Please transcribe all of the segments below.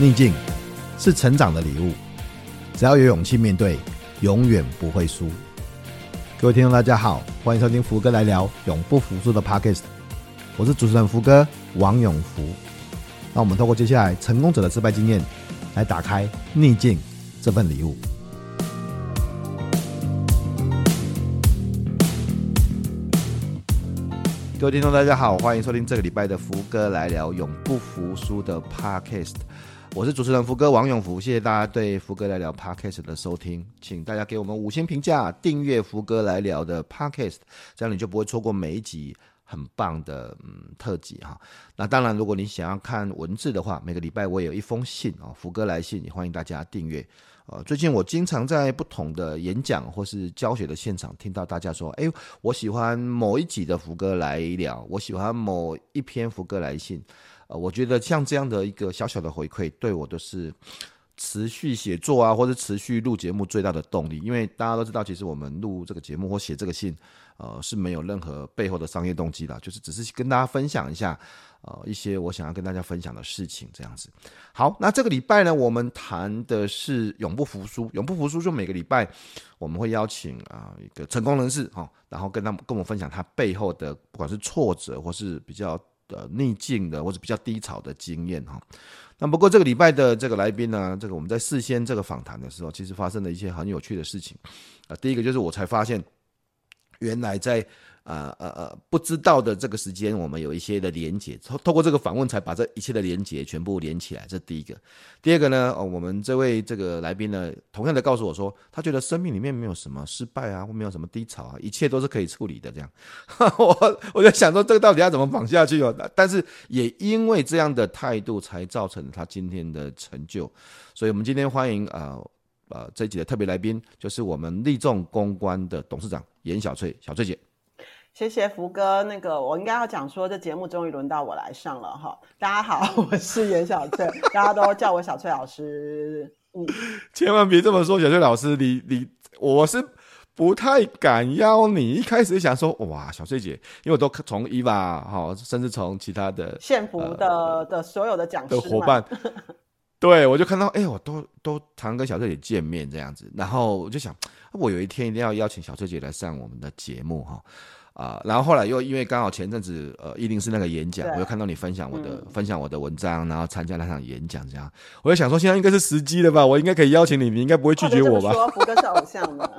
逆境是成长的礼物，只要有勇气面对，永远不会输。各位听众，大家好，欢迎收听福哥来聊永不服输的 Podcast，我是主持人福哥王永福。那我们透过接下来成功者的失败经验，来打开逆境这份礼物。各位听众，大家好，欢迎收听这个礼拜的福哥来聊永不服输的 Podcast。我是主持人福哥王永福，谢谢大家对福哥来聊 Podcast 的收听，请大家给我们五星评价，订阅福哥来聊的 Podcast，这样你就不会错过每一集很棒的嗯特辑哈。那当然，如果你想要看文字的话，每个礼拜我有一封信啊，福哥来信也欢迎大家订阅。呃，最近我经常在不同的演讲或是教学的现场听到大家说，哎，我喜欢某一集的福哥来聊，我喜欢某一篇福哥来信。呃，我觉得像这样的一个小小的回馈，对我都是持续写作啊，或者持续录节目最大的动力。因为大家都知道，其实我们录这个节目或写这个信，呃，是没有任何背后的商业动机的，就是只是跟大家分享一下，呃，一些我想要跟大家分享的事情这样子。好，那这个礼拜呢，我们谈的是永不服输。永不服输，就每个礼拜我们会邀请啊、一个成功人士哈，然后跟他们跟我们分享他背后的不管是挫折或是比较。的逆境的或者比较低潮的经验哈，那不过这个礼拜的这个来宾呢，这个我们在事先这个访谈的时候，其实发生了一些很有趣的事情啊。第一个就是我才发现，原来在。呃呃呃，不知道的这个时间，我们有一些的连接，透透过这个访问才把这一切的连接全部连起来。这第一个。第二个呢，哦，我们这位这个来宾呢，同样的告诉我说，他觉得生命里面没有什么失败啊，或没有什么低潮啊，一切都是可以处理的。这样，我我就想说，这个到底要怎么绑下去哦？但是也因为这样的态度，才造成了他今天的成就。所以，我们今天欢迎啊呃，呃这一集的特别来宾，就是我们立众公关的董事长颜小翠，小翠姐。谢谢福哥，那个我应该要讲说，这节目终于轮到我来上了哈。大家好，我是颜小翠，大家都叫我小翠老师。嗯，千万别这么说，小翠老师，你你我是不太敢邀你。一开始想说，哇，小翠姐，因为我都从伊娃哈，甚至从其他的献福的、呃、的所有的讲师的伙伴，对我就看到，哎、欸，我都都常跟小翠姐见面这样子，然后我就想，我有一天一定要邀请小翠姐来上我们的节目哈。啊、呃，然后后来又因为刚好前阵子呃一定是那个演讲，我又看到你分享我的、嗯、分享我的文章，然后参加那场演讲，这样。我就想说现在应该是时机了吧，我应该可以邀请你，你应该不会拒绝我吧？说福哥是偶像嘛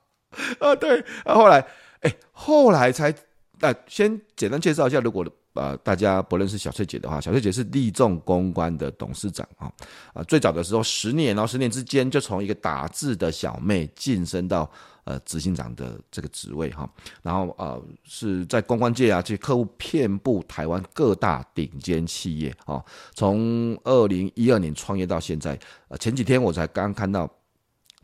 啊，对，啊后后来哎，后来才呃先简单介绍一下，如果呃大家不认识小翠姐的话，小翠姐是立众公关的董事长啊啊、呃，最早的时候十年，然后十年之间就从一个打字的小妹晋升到。呃，执行长的这个职位哈，然后呃是在公关界啊，这客户遍布台湾各大顶尖企业啊。从二零一二年创业到现在，呃前几天我才刚看到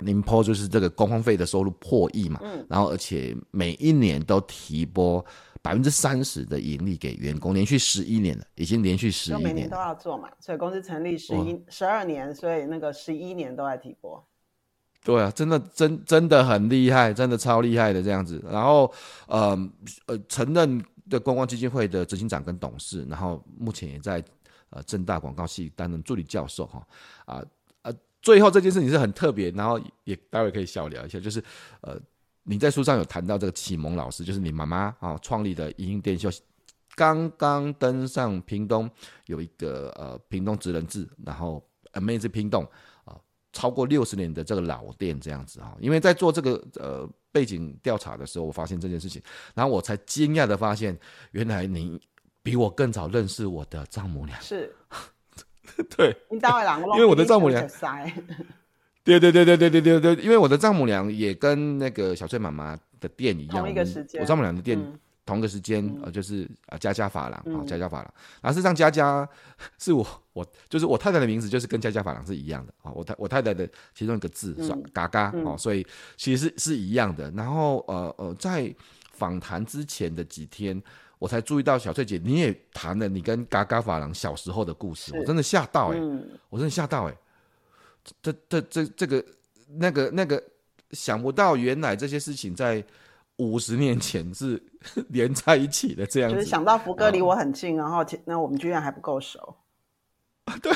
您 po 就是这个公关费的收入破亿嘛，嗯，然后而且每一年都提拨百分之三十的盈利给员工，连续十一年了，已经连续十一年，每年都要做嘛，所以公司成立十一十二年，所以那个十一年都在提拨。对啊，真的真真的很厉害，真的超厉害的这样子。然后，呃呃，承认的观光基金会的执行长跟董事，然后目前也在呃正大广告系担任助理教授哈。啊呃，最后这件事情是很特别，然后也待会可以小聊一下，就是呃你在书上有谈到这个启蒙老师，就是你妈妈啊创立的盈盈电秀，刚刚登上屏东有一个呃屏东职人志，然后 Amazing 屏东。超过六十年的这个老店这样子啊，因为在做这个呃背景调查的时候，我发现这件事情，然后我才惊讶的发现，原来你比我更早认识我的丈母娘。是，对，因为我的丈母娘，对对对对对对对对，因为我的丈母娘也跟那个小翠妈妈的店一样，同一个时间，我丈母娘的店。嗯同个时间，呃，就是啊，佳佳发廊啊，佳佳发廊。然后事实上，佳佳是我我就是我太太的名字，就是跟佳佳发廊是一样的啊。我太我太太的其中一个字是嘎嘎哦，所以其实是是一样的。然后呃呃，在访谈之前的几天，我才注意到小翠姐你也谈了你跟嘎嘎发廊小时候的故事，我真的吓到哎、欸，我真的吓到哎、欸，这这这这个那个那个想不到，原来这些事情在。五十年前是 连在一起的这样子，就是想到福哥离我很近，然后那我们居然还不够熟。对，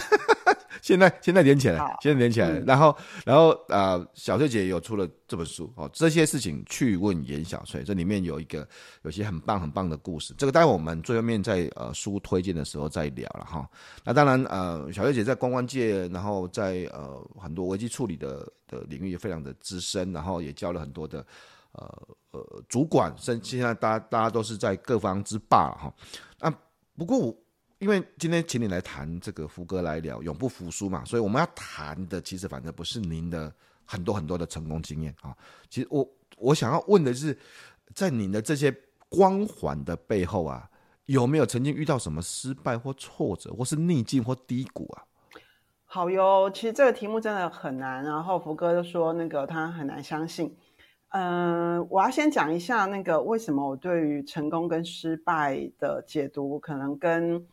现在现在连起来，现在连起来，嗯、然后然后呃，小翠姐有出了这本书哦，这些事情去问严小翠，这里面有一个有些很棒很棒的故事，这个待会我们最后面在呃书推荐的时候再聊了哈。那当然呃，小翠姐在公关界，然后在呃很多危机处理的的领域也非常的资深，然后也教了很多的。呃呃，主管，甚现在大家大家都是在各方之霸哈。那、啊、不过我因为今天请你来谈这个福哥来聊永不服输嘛，所以我们要谈的其实反正不是您的很多很多的成功经验啊。其实我我想要问的是，在您的这些光环的背后啊，有没有曾经遇到什么失败或挫折，或是逆境或低谷啊？好哟，其实这个题目真的很难。然后福哥就说那个他很难相信。嗯、我要先讲一下那个为什么我对于成功跟失败的解读，可能跟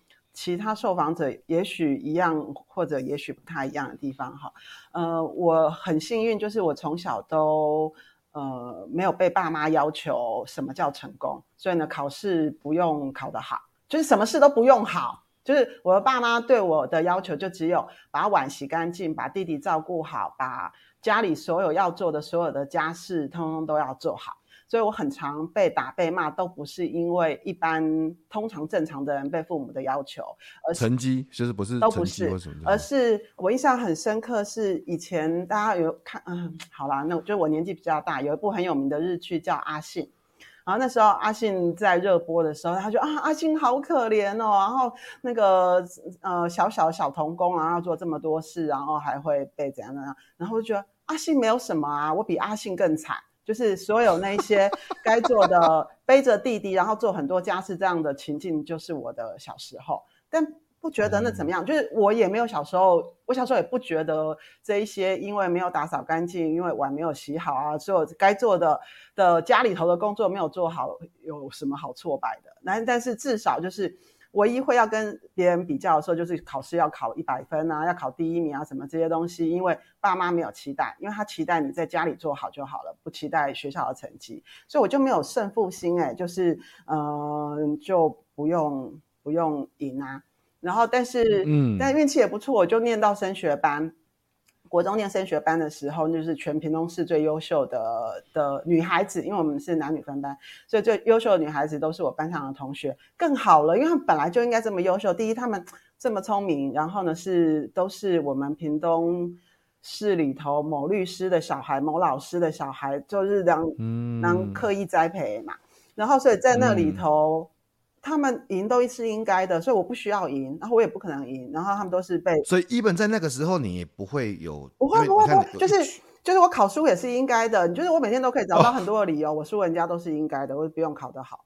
其他受访者也许一样，或者也许不太一样的地方哈。呃，我很幸运，就是我从小都呃没有被爸妈要求什么叫成功，所以呢，考试不用考得好，就是什么事都不用好，就是我的爸妈对我的要求就只有把碗洗干净，把弟弟照顾好，把。家里所有要做的所有的家事，通通都要做好，所以我很常被打被骂，都不是因为一般通常正常的人被父母的要求，而成绩其实不是都不是，而是我印象很深刻，是以前大家有看，嗯，好啦，那我觉得我年纪比较大，有一部很有名的日剧叫《阿信》，然后那时候阿信在热播的时候，他就啊，阿信好可怜哦，然后那个呃小小小童工，然后做这么多事，然后还会被怎样怎样，然后我就觉得。阿信没有什么啊，我比阿信更惨，就是所有那些 该做的背着弟弟，然后做很多家事这样的情境，就是我的小时候。但不觉得那怎么样，就是我也没有小时候，我小时候也不觉得这一些，因为没有打扫干净，因为碗没有洗好啊，所有该做的的家里头的工作没有做好，有什么好挫败的？但但是至少就是。唯一会要跟别人比较的时候，就是考试要考一百分啊，要考第一名啊，什么这些东西。因为爸妈没有期待，因为他期待你在家里做好就好了，不期待学校的成绩，所以我就没有胜负心哎，就是嗯、呃，就不用不用赢啊。然后但是嗯，但运气也不错，我就念到升学班。国中念升学班的时候，就是全屏东市最优秀的的女孩子，因为我们是男女分班，所以最优秀的女孩子都是我班上的同学。更好了，因为他们本来就应该这么优秀。第一，他们这么聪明，然后呢是都是我们屏东市里头某律师的小孩、某老师的小孩，就是让让刻意栽培嘛。然后所以在那里头。他们赢都是应该的，所以我不需要赢，然后我也不可能赢，然后他们都是被。所以一本在那个时候你也不会有，不会不会不会，就是就是我考书也是应该的，你就是我每天都可以找到很多的理由，哦、我输人家都是应该的，我不用考得好。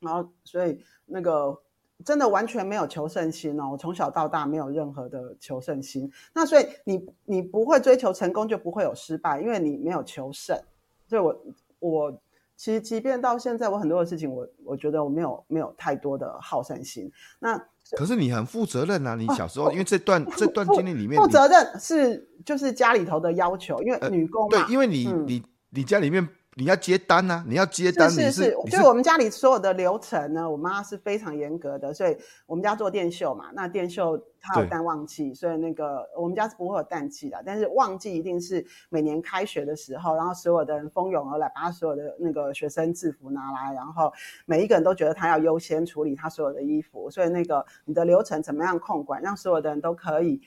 然后所以那个真的完全没有求胜心哦，我从小到大没有任何的求胜心。那所以你你不会追求成功，就不会有失败，因为你没有求胜。所以我我。其实，即便到现在，我很多的事情我，我我觉得我没有没有太多的好胜心。那可是你很负责任啊！你小时候，啊、因为这段 这段经历里面，负责任是就是家里头的要求，因为女工对，因为你、嗯、你你家里面。你要接单呐、啊？你要接单，是是是，是就是我们家里所有的流程呢，我妈是非常严格的，所以我们家做电秀嘛，那电秀它有淡旺季，所以那个我们家是不会有淡季的，但是旺季一定是每年开学的时候，然后所有的人蜂拥而来，把他所有的那个学生制服拿来，然后每一个人都觉得他要优先处理他所有的衣服，所以那个你的流程怎么样控管，让所有的人都可以。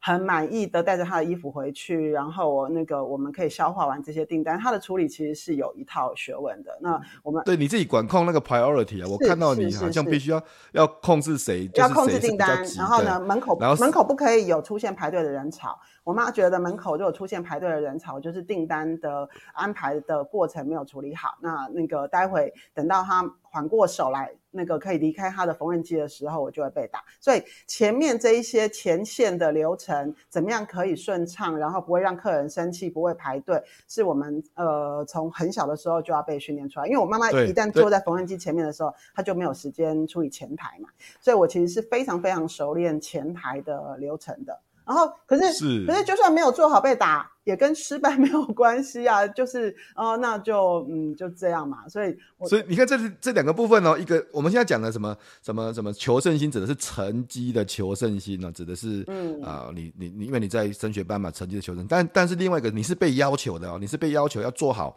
很满意的带着他的衣服回去，然后我那个我们可以消化完这些订单，他的处理其实是有一套学问的。那我们对你自己管控那个 priority 啊，我看到你好像必须要要控制谁，要控制订单，然后呢门口门口不可以有出现排队的人潮。我妈觉得门口如果出现排队的人潮，就是订单的安排的过程没有处理好。那那个待会等到他缓过手来。那个可以离开他的缝纫机的时候，我就会被打。所以前面这一些前线的流程，怎么样可以顺畅，然后不会让客人生气，不会排队，是我们呃从很小的时候就要被训练出来。因为我妈妈一旦坐在缝纫机前面的时候，她就没有时间处理前台嘛。所以我其实是非常非常熟练前台的流程的。然后可是是可是就算没有做好被打，也跟失败没有关系啊，就是哦，那就嗯就这样嘛。所以所以你看这这两个部分哦，一个我们现在讲的什么什么什么求胜心，指的是成绩的求胜心呢，指的是嗯啊、呃，你你你因为你在升学班嘛，成绩的求胜，但但是另外一个你是被要求的哦，你是被要求要做好。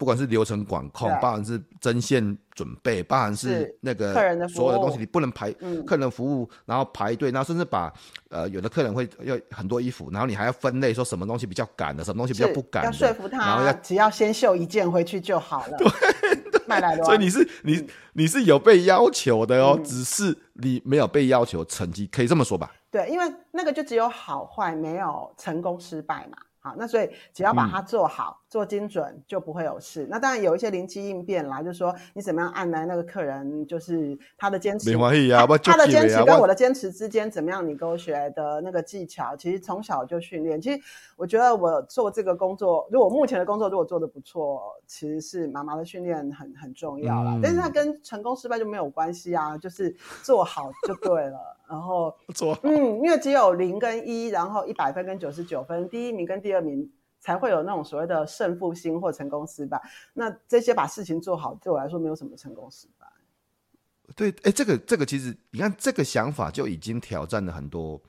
不管是流程管控，包含是针线准备，包含是那个所有的东西，你不能排客人服务，然后排队，然后甚至把呃有的客人会要很多衣服，然后你还要分类，说什么东西比较赶的，什么东西比较不赶，要说服他，然后要只要先秀一件回去就好了。对，卖来的。所以你是你你是有被要求的哦，只是你没有被要求成绩，可以这么说吧？对，因为那个就只有好坏，没有成功失败嘛。好，那所以只要把它做好、嗯、做精准，就不会有事。那当然有一些灵机应变啦，就是说你怎么样按来那个客人，就是他的坚持，啊、他的坚持跟我的坚持之间怎么样？你跟我学的那个技巧，其实从小就训练。其实我觉得我做这个工作，如果目前的工作如果做的不错，其实是妈妈的训练很很重要啦。嗯、但是它跟成功失败就没有关系啊，就是做好就对了。然后做好，嗯，因为只有零跟一，然后一百分跟九十九分，第一名跟第二名才会有那种所谓的胜负心或成功失败。那这些把事情做好，对我来说没有什么成功失败。对，哎，这个这个其实你看，这个想法就已经挑战了很多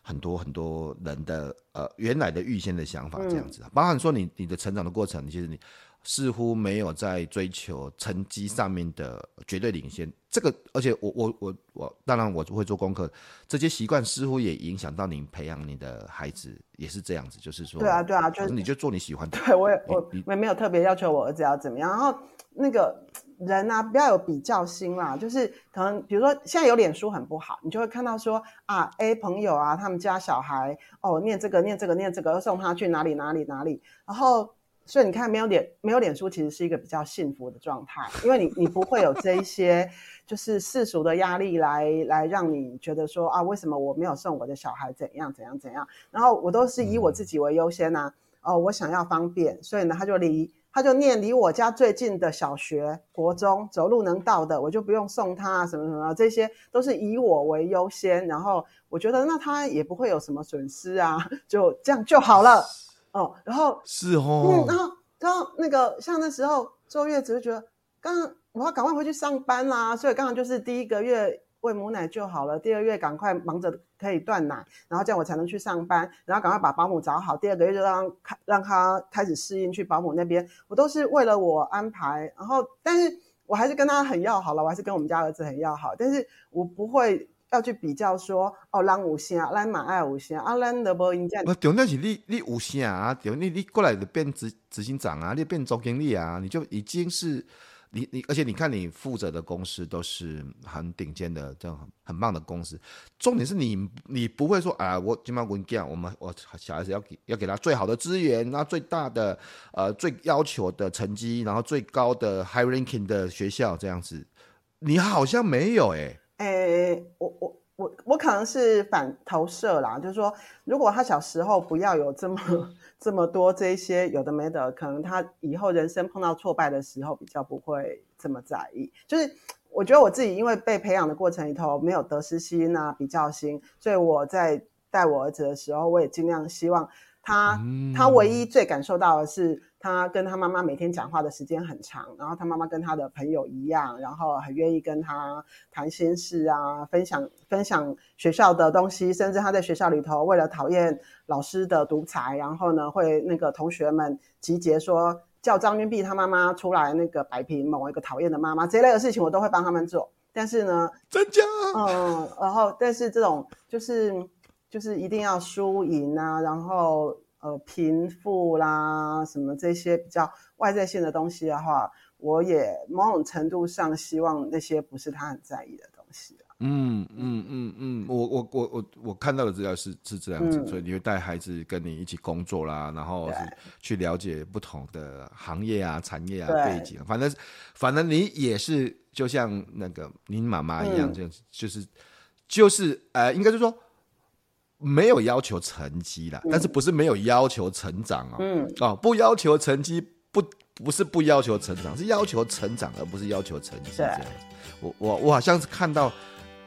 很多很多人的呃原来的预先的想法，这样子，嗯、包含说你你的成长的过程，其实你。似乎没有在追求成绩上面的绝对领先，这个，而且我我我我，当然我会做功课，这些习惯似乎也影响到你培养你的孩子，也是这样子，就是说，对啊对啊，就是你就做你喜欢的，对我也我我也没有特别要求我儿子要怎么样，然后那个人啊，不要有比较心啦，就是可能比如说现在有脸书很不好，你就会看到说啊 A 朋友啊，他们家小孩哦念这个念这个念这个，送他去哪里哪里哪里，然后。所以你看，没有脸，没有脸书，其实是一个比较幸福的状态，因为你你不会有这一些就是世俗的压力来来让你觉得说啊，为什么我没有送我的小孩怎样怎样怎样？然后我都是以我自己为优先呐、啊，哦，我想要方便，所以呢，他就离他就念离我家最近的小学、国中，走路能到的，我就不用送他什么什么，这些都是以我为优先。然后我觉得那他也不会有什么损失啊，就这样就好了。哦，然后是哦，嗯，然后然后那个像那时候坐月子就觉得，刚刚我要赶快回去上班啦，所以刚刚就是第一个月喂母奶就好了，第二月赶快忙着可以断奶，然后这样我才能去上班，然后赶快把保姆找好，第二个月就让开让他开始适应去保姆那边，我都是为了我安排，然后但是我还是跟他很要好了，我还是跟我们家儿子很要好，但是我不会。要去比较说哦，咱有啥，咱嘛爱有啥啊，咱都无应这样。不，重点是你你有啥啊？对，你你过来就变执执行长啊，你变总经理啊，你就已经是你你，而且你看你负责的公司都是很顶尖的，这样很很棒的公司。重点是你你不会说啊，我今晚我讲，我们我小孩子要给要给他最好的资源，那最大的呃最要求的成绩，然后最高的 high ranking 的学校这样子，你好像没有哎、欸。诶、我我我我可能是反投射啦，就是说，如果他小时候不要有这么这么多这些有的没的，可能他以后人生碰到挫败的时候比较不会这么在意。就是我觉得我自己因为被培养的过程里头没有得失心啊、比较心，所以我在带我儿子的时候，我也尽量希望他他唯一最感受到的是。他跟他妈妈每天讲话的时间很长，然后他妈妈跟他的朋友一样，然后很愿意跟他谈心事啊，分享分享学校的东西，甚至他在学校里头为了讨厌老师的独裁，然后呢会那个同学们集结说叫张君碧他妈妈出来那个摆平某一个讨厌的妈妈这一类的事情，我都会帮他们做。但是呢，真假？嗯，然后但是这种就是就是一定要输赢啊，然后。呃，贫富啦，什么这些比较外在性的东西的话，我也某种程度上希望那些不是他很在意的东西。嗯嗯嗯嗯，我我我我我看到的资料是是这样子，嗯，所以你会带孩子跟你一起工作啦，然后去了解不同的行业啊、产业啊背景，反正反正你也是就像那个您妈妈一样，这样子，嗯，就是就是呃，应该就是说。没有要求成绩啦，但是不是没有要求成长哦。嗯，哦，不要求成绩，不不是不要求成长，是要求成长，而不是要求成绩。这样，我我我好像是看到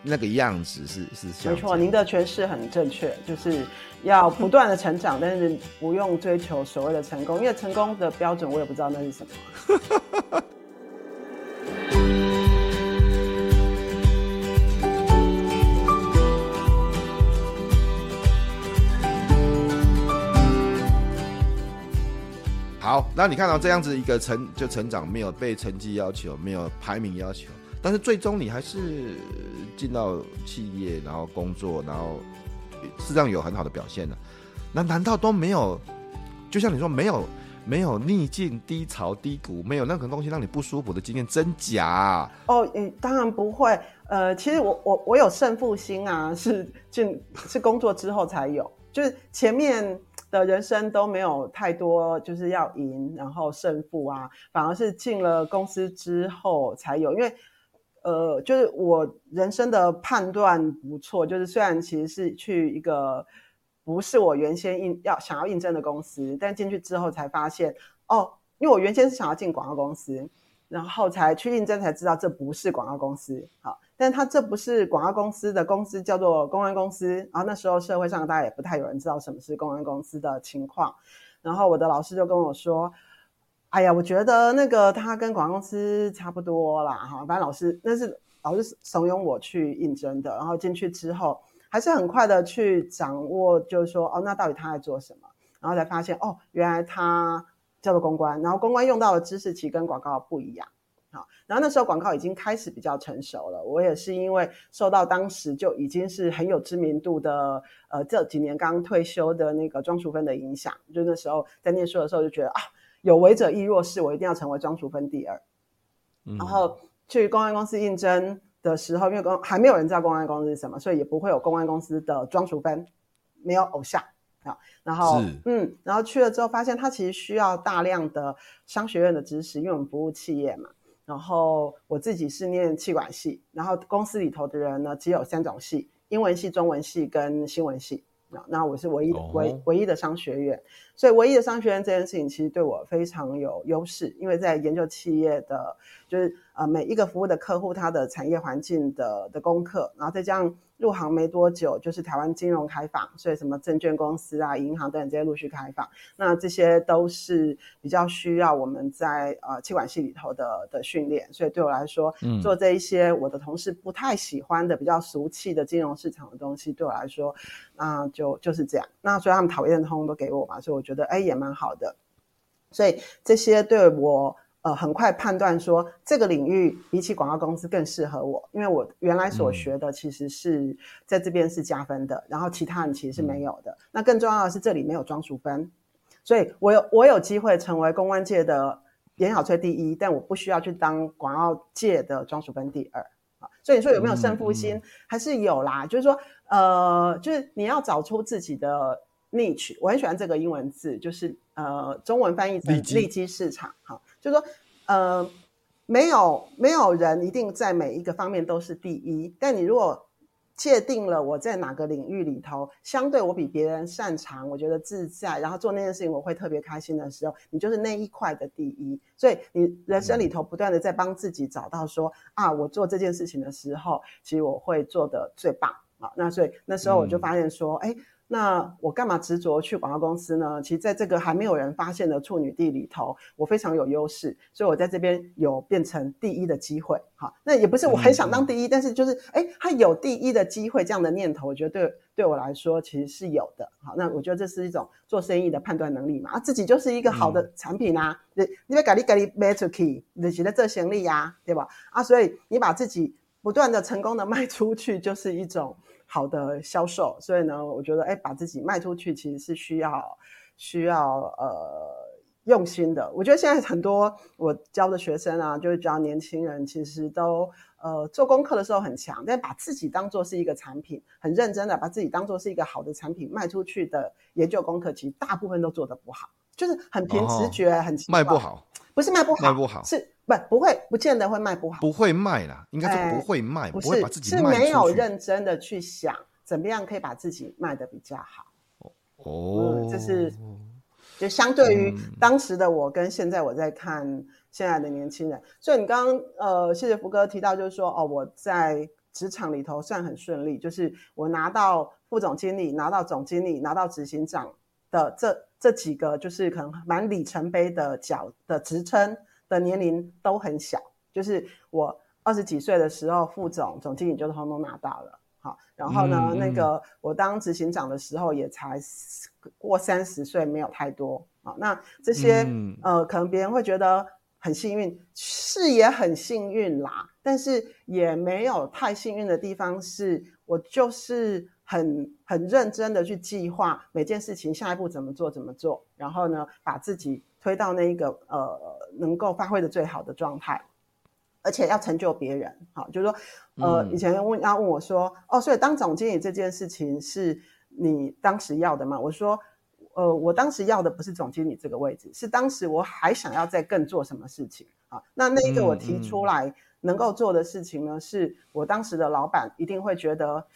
那个样子是是像。没错，您的诠释很正确，就是要不断的成长，但是不用追求所谓的成功，因为成功的标准我也不知道那是什么。好，那你看到这样子一个成就成长，没有被成绩要求，没有排名要求，但是最终你还是进到企业，然后工作，然后实际上有很好的表现的。那难道都没有？就像你说，没有没有逆境、低潮、低谷，没有任何东西让你不舒服的经验，真假？哦，嗯，当然不会。呃，其实我我我有胜负心啊，是进 是工作之后才有，就是前面。的人生都没有太多，就是要赢，然后胜负啊，反而是进了公司之后才有。因为，呃，就是我人生的判断不错，就是虽然其实是去一个不是我原先应要想要应征的公司，但进去之后才发现，哦，因为我原先是想要进广告公司，然后才去应征，才知道这不是广告公司，好。但他这不是广告公司的公司，叫做公关公司。然后那时候社会上大家也不太有人知道什么是公关公司的情况。然后我的老师就跟我说：“哎呀，我觉得那个他跟广告公司差不多啦，哈，反正老师那是老师怂恿我去应征的。然后进去之后，还是很快的去掌握，就是说哦，那到底他在做什么？然后才发现哦，原来他叫做公关。然后公关用到的知识其实跟广告不一样。”好，然后那时候广告已经开始比较成熟了。我也是因为受到当时就已经是很有知名度的，呃，这几年刚退休的那个庄淑芬的影响。就那时候在念书的时候就觉得啊，有为者亦若是，我一定要成为庄淑芬第二。嗯、然后去公关公司应征的时候，因为公还没有人知道公关公司是什么，所以也不会有公关公司的庄淑芬，没有偶像啊。然后嗯，然后去了之后发现它其实需要大量的商学院的知识，因为我们服务企业嘛。然后我自己是念气管系，然后公司里头的人呢，只有三种系：英文系、中文系跟新闻系。那我是唯一的、唯、oh. 唯一的商学院，所以唯一的商学院这件事情其实对我非常有优势，因为在研究企业的，就是呃每一个服务的客户他的产业环境的的功课，然后再加上。入行没多久，就是台湾金融开放，所以什么证券公司啊、银行等等这些陆续开放，那这些都是比较需要我们在呃气管系里头的的训练。所以对我来说，嗯，做这一些我的同事不太喜欢的比较俗气的金融市场的东西，对我来说，那就就是这样。那所以他们讨厌的通通都给我嘛，所以我觉得哎也蛮好的。所以这些对我。呃，很快判断说这个领域比起广告公司更适合我，因为我原来所学的其实是在这边是加分的，嗯、然后其他人其实是没有的。嗯、那更重要的是这里没有装淑分，所以我有我有机会成为公关界的颜小翠第一，但我不需要去当广告界的庄淑分第二啊。所以你说有没有胜负心？嗯、还是有啦，就是说呃，就是你要找出自己的 niche。我很喜欢这个英文字，就是呃，中文翻译成利基市场哈。就是说，呃，没有没有人一定在每一个方面都是第一。但你如果界定了我在哪个领域里头，相对我比别人擅长，我觉得自在，然后做那件事情我会特别开心的时候，你就是那一块的第一。所以你人生里头不断的在帮自己找到说，啊，我做这件事情的时候，其实我会做得最棒啊。那所以那时候我就发现说，哎。那我干嘛执着去广告公司呢？其实，在这个还没有人发现的处女地里头，我非常有优势，所以我在这边有变成第一的机会。好，那也不是我很想当第一，嗯、但是就是，哎，他有第一的机会这样的念头，我觉得对对我来说其实是有的。好，那我觉得这是一种做生意的判断能力嘛。啊，自己就是一个好的产品啊，你你要咖喱咖喱卖出去，你觉得这行李呀，对吧？啊，所以你把自己不断的成功的卖出去，就是一种。好的销售，所以呢，我觉得，哎，把自己卖出去其实是需要需要呃用心的。我觉得现在很多我教的学生啊，就是教年轻人，其实都呃做功课的时候很强，但把自己当做是一个产品，很认真的把自己当做是一个好的产品卖出去的研究功课，其实大部分都做得不好，就是很凭直觉，哦、很奇怪，卖不好，不是卖不好，卖不好是。不，不会，不见得会卖不好。不会卖啦，应该是不会卖，不会把自己卖。是没有认真的去想，怎么样可以把自己卖的比较好。哦，嗯、这是就相对于当时的我跟现在我在看现在的年轻人。嗯、所以你刚刚呃，谢谢福哥提到，就是说哦，我在职场里头算很顺利，就是我拿到副总经理、拿到总经理、拿到执行长的这这几个，就是可能蛮里程碑的角的职称的年龄都很小，就是我二十几岁的时候，副总、总经理就通通拿到了。好，然后呢，嗯、那个我当执行长的时候也才过三十岁，没有太多。好，那这些、嗯、呃，可能别人会觉得很幸运，是也很幸运啦，但是也没有太幸运的地方是，是我就是很很认真的去计划每件事情下一步怎么做怎么做，然后呢，把自己推到那一个呃能够发挥的最好的状态。而且要成就别人，好，就是说，呃，以前问要问我说，哦，所以当总经理这件事情是你当时要的吗？我说，呃，我当时要的不是总经理这个位置，是当时我还想要再更做什么事情啊？那那一个我提出来能够做的事情呢，是我当时的老板一定会觉得，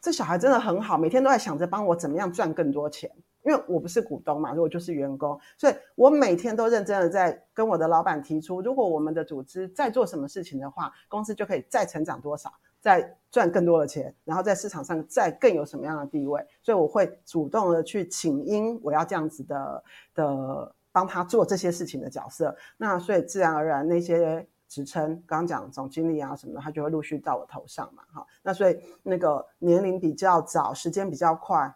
这小孩真的很好，每天都在想着帮我怎么样赚更多钱。因为我不是股东嘛，所以我就是员工，所以我每天都认真的在跟我的老板提出，如果我们的组织在做什么事情的话，公司就可以再成长多少，再赚更多的钱，然后在市场上再更有什么样的地位，所以我会主动的去请缨我要这样子的的帮他做这些事情的角色。那所以自然而然那些职称，刚刚讲总经理啊什么的，他就会陆续到我头上嘛，哈。那所以那个年龄比较早，时间比较快，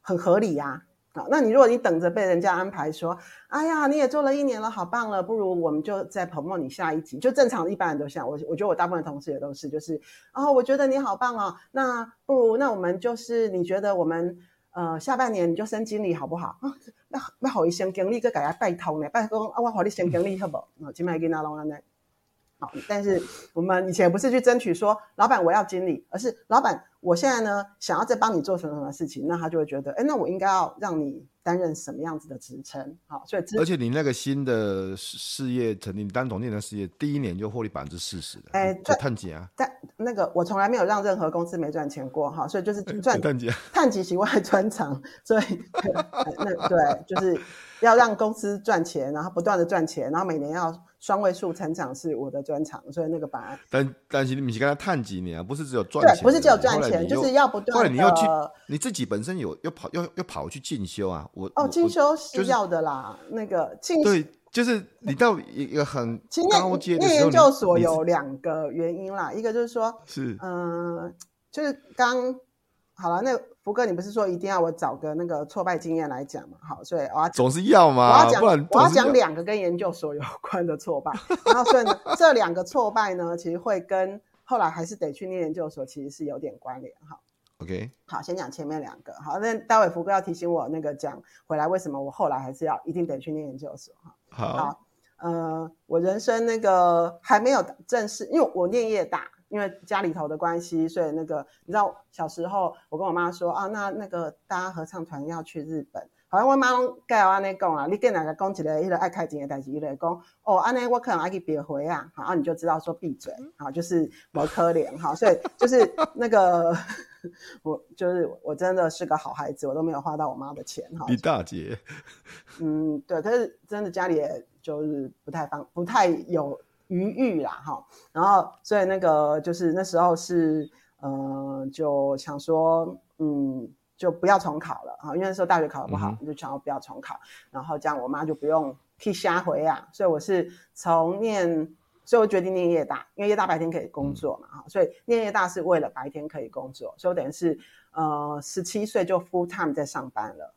很合理呀、好，那你如果你等着被人家安排说，哎呀，你也做了一年了，好棒了，不如我们就再 promote 你下一级，就正常一般人都像我，我觉得我大部分同事也都是，就是，哦，我觉得你好棒哦，那不如那我们就是你觉得我们呃下半年你就升经理好不好？那那好，一升经理，个给他拜托呢，拜托啊，我好你升经理好不好？今麦给那拢安呢。好，但是我们以前不是去争取说，老板我要经理，而是老板我现在呢想要再帮你做什么什么事情，那他就会觉得，哎，那我应该要让你担任什么样子的职称？好，所以而且你那个新的事业成立，你当总经理的事业第一年就获利百分之四十的，哎，就探几啊？但那个我从来没有让任何公司没赚钱过哈，所以就是赚探几探几以外专长，所以 那对就是要让公司赚钱，然后不断的赚钱，然后每年要。双位数成长是我的专长，所以那个板。但但是你是跟他探几年啊？不是只有赚钱，对，不是只有赚钱，就是要不断。后来你又去，你自己本身有要跑，要要跑去进修啊？我哦，进修是要的啦。就是、那个进对，就是你到一个很高阶的，研究所有两个原因啦，一个就是说，是嗯、呃，就是刚好了那个。福哥，你不是说一定要我找个那个挫败经验来讲嘛？好，所以我要总是要嘛，我要讲，我要讲两个跟研究所有关的挫败。然后所以呢，这两个挫败呢，其实会跟后来还是得去念研究所，其实是有点关联哈。OK，好，先讲前面两个。好，那待会福哥要提醒我那个讲回来，为什么我后来还是要一定得去念研究所哈？好，好，呃，我人生那个还没有正式，因为我念业大。因为家里头的关系，所以那个你知道，小时候我跟我妈说啊，那那个大家合唱团要去日本，好像我妈拢盖我安尼讲啊，你跟哪个讲一个一个爱开钱的代志，一个讲哦，安尼我可能爱去别回啊，好，你就知道说闭嘴，好，就是我可怜，好，所以就是那个我就是我真的是个好孩子，我都没有花到我妈的钱，哈。李大姐，嗯，对，可是真的家里也就是不太方，不太有。余裕啦，哈，然后所以那个就是那时候是，呃，就想说，嗯，就不要重考了啊，因为那时候大学考得不好，嗯、就想要不要重考，然后这样我妈就不用替瞎回啊，所以我是从念，所以我决定念夜大，因为夜大白天可以工作嘛，哈、嗯，所以念夜大是为了白天可以工作，所以我等于是，呃，十七岁就 full time 在上班了。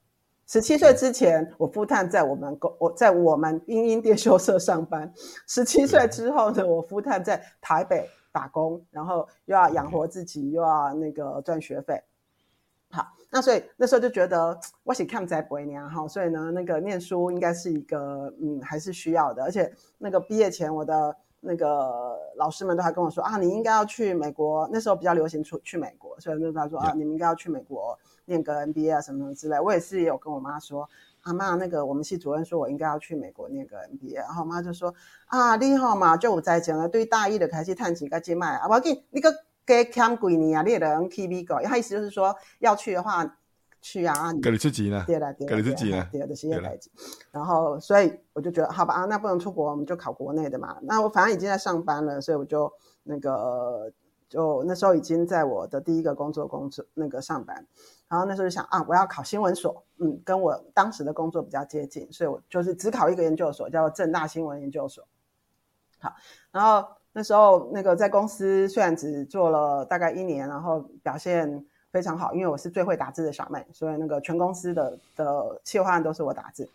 十七岁之前，我 full time 在我们公，我在我们英英电修社上班。十七岁之后呢，我 full time 在台北打工，然后又要养活自己，又要那个赚学费。好，那所以那时候就觉得我是看在不娘哈，所以呢，那个念书应该是一个嗯，还是需要的。而且那个毕业前，我的那个老师们都还跟我说啊，你应该要去美国。那时候比较流行出去美国，所以那时候他说啊，你们应该要去美国。念个 MBA 啊什么什么之类，我也是有跟我妈说，阿妈那个我们系主任说我应该要去美国念个 MBA，然后我妈就说啊，你好嘛，就我在讲了，对大一的开始探亲该接麦啊，我给你个给欠几年啊，你能去美国，他意思就是说要去的话去啊，给你自己呢，对了，给你自己呢，对的，是业代然后所以我就觉得好吧啊，那不能出国，我们就考国内的嘛，那我反正已经在上班了，所以我就那个。就那时候已经在我的第一个工作工作那个上班，然后那时候就想啊，我要考新闻所，嗯，跟我当时的工作比较接近，所以我就是只考一个研究所，叫正大新闻研究所。好，然后那时候那个在公司虽然只做了大概一年，然后表现非常好，因为我是最会打字的小妹，所以那个全公司的的企划案都是我打字，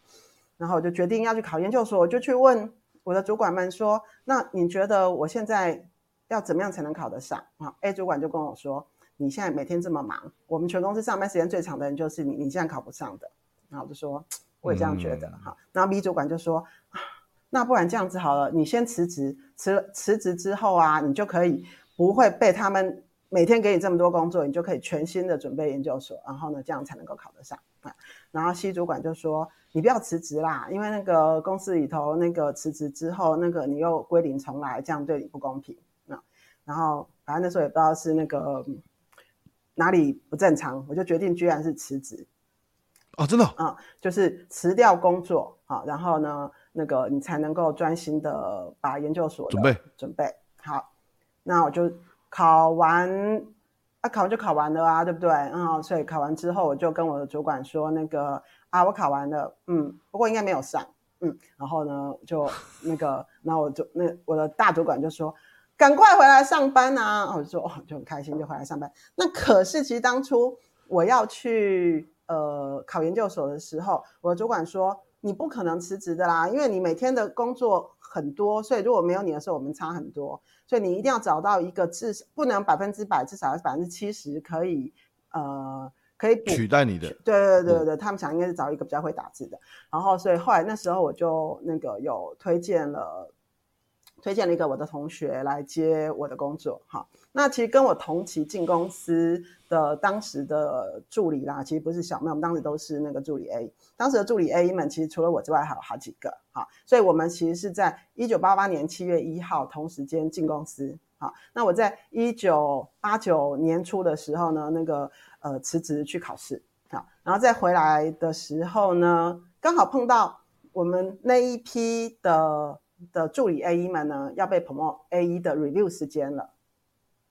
然后我就决定要去考研究所，我就去问我的主管们说，那你觉得我现在？要怎么样才能考得上啊？A 主管就跟我说：“你现在每天这么忙，我们全公司上班时间最长的人就是你，你现在考不上的。”然后我就说：“我也这样觉得哈。嗯”然后 B 主管就说：“那不然这样子好了，你先辞职，辞辞职之后啊，你就可以不会被他们每天给你这么多工作，你就可以全心的准备研究所，然后呢，这样才能够考得上啊。”然后 C 主管就说：“你不要辞职啦，因为那个公司里头那个辞职之后，那个你又归零重来，这样对你不公平。”然后反正那时候也不知道是那个哪里不正常，我就决定居然是辞职。哦，真的？啊、嗯，就是辞掉工作啊，然后呢，那个你才能够专心的把研究所准备准备好。那我就考完啊，考完就考完了啊，对不对？嗯，所以考完之后，我就跟我的主管说，那个啊，我考完了，嗯，不过应该没有上，嗯，然后呢，就那个，然后我就那我的大主管就说。赶快回来上班啊！我就说哦，就很开心，就回来上班。那可是其实当初我要去呃考研究所的时候，我的主管说，你不可能辞职的啦，因为你每天的工作很多，所以如果没有你的时候，我们差很多。所以你一定要找到一个至少不能百分之百，至少要百分之七十可以呃可以取代你的。对对对对对，他们想应该是找一个比较会打字的。然后所以后来那时候我就那个有推荐了。推荐了一个我的同学来接我的工作，哈，那其实跟我同期进公司的当时的助理啦，其实不是小妹，我们当时都是那个助理 A，当时的助理 A 们其实除了我之外还有好几个，哈，所以我们其实是在一九八八年七月一号同时间进公司，哈，那我在一九八九年初的时候呢，那个呃辞职去考试，好，然后再回来的时候呢，刚好碰到我们那一批的。的助理 A E 们呢，要被 promote A E 的 review 时间了，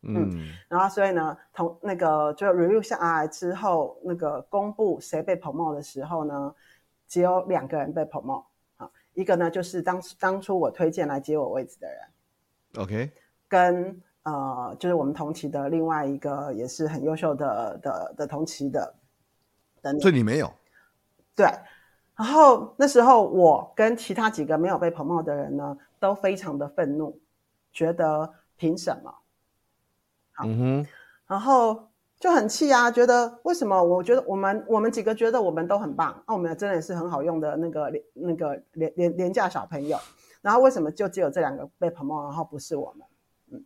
嗯，嗯，然后所以呢，同那个就 review 下来之后，那个公布谁被 promote 的时候呢，只有两个人被 promote 啊，一个呢就是当当初我推荐来接我位置的人，OK，跟呃就是我们同期的另外一个也是很优秀的的的同期的，的，所以你没有，对。然后那时候，我跟其他几个没有被 promote 的人呢，都非常的愤怒，觉得凭什么？好，然后就很气啊，觉得为什么？我觉得我们我们几个觉得我们都很棒，那、啊、我们真的是很好用的那个那个廉廉廉价小朋友，然后为什么就只有这两个被 promote，然后不是我们？嗯，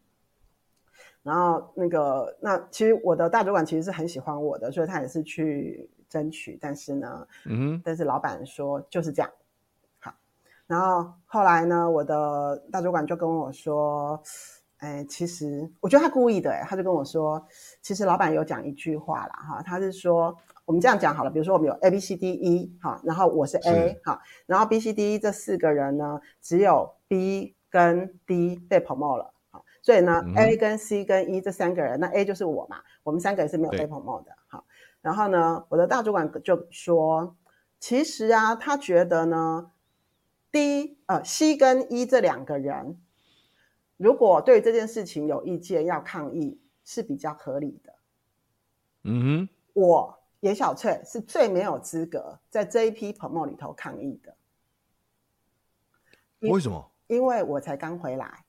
然后那个那其实我的大主管其实是很喜欢我的，所以他也是去。争取，但是呢，嗯，但是老板说就是这样，好，然后后来呢，我的大主管就跟我说，哎，其实我觉得他故意的，哎，他就跟我说，其实老板有讲一句话啦，哈，他是说，我们这样讲好了，比如说我们有 A B C D E，哈，然后我是 A，哈，然后 B C D E 这四个人呢，只有 B 跟 D 被 promote 了，好，所以呢，嗯，A 跟 C 跟 E 这三个人，那 A 就是我嘛，我们三个人是没有被 promote 的，好。然后呢，我的大主管就说：“其实啊，他觉得呢，D 呃 C 跟 E 这两个人，如果对这件事情有意见要抗议，是比较合理的。”嗯哼，我颜小翠是最没有资格在这一批 promote 里头抗议的。为什么？因为我才刚回来，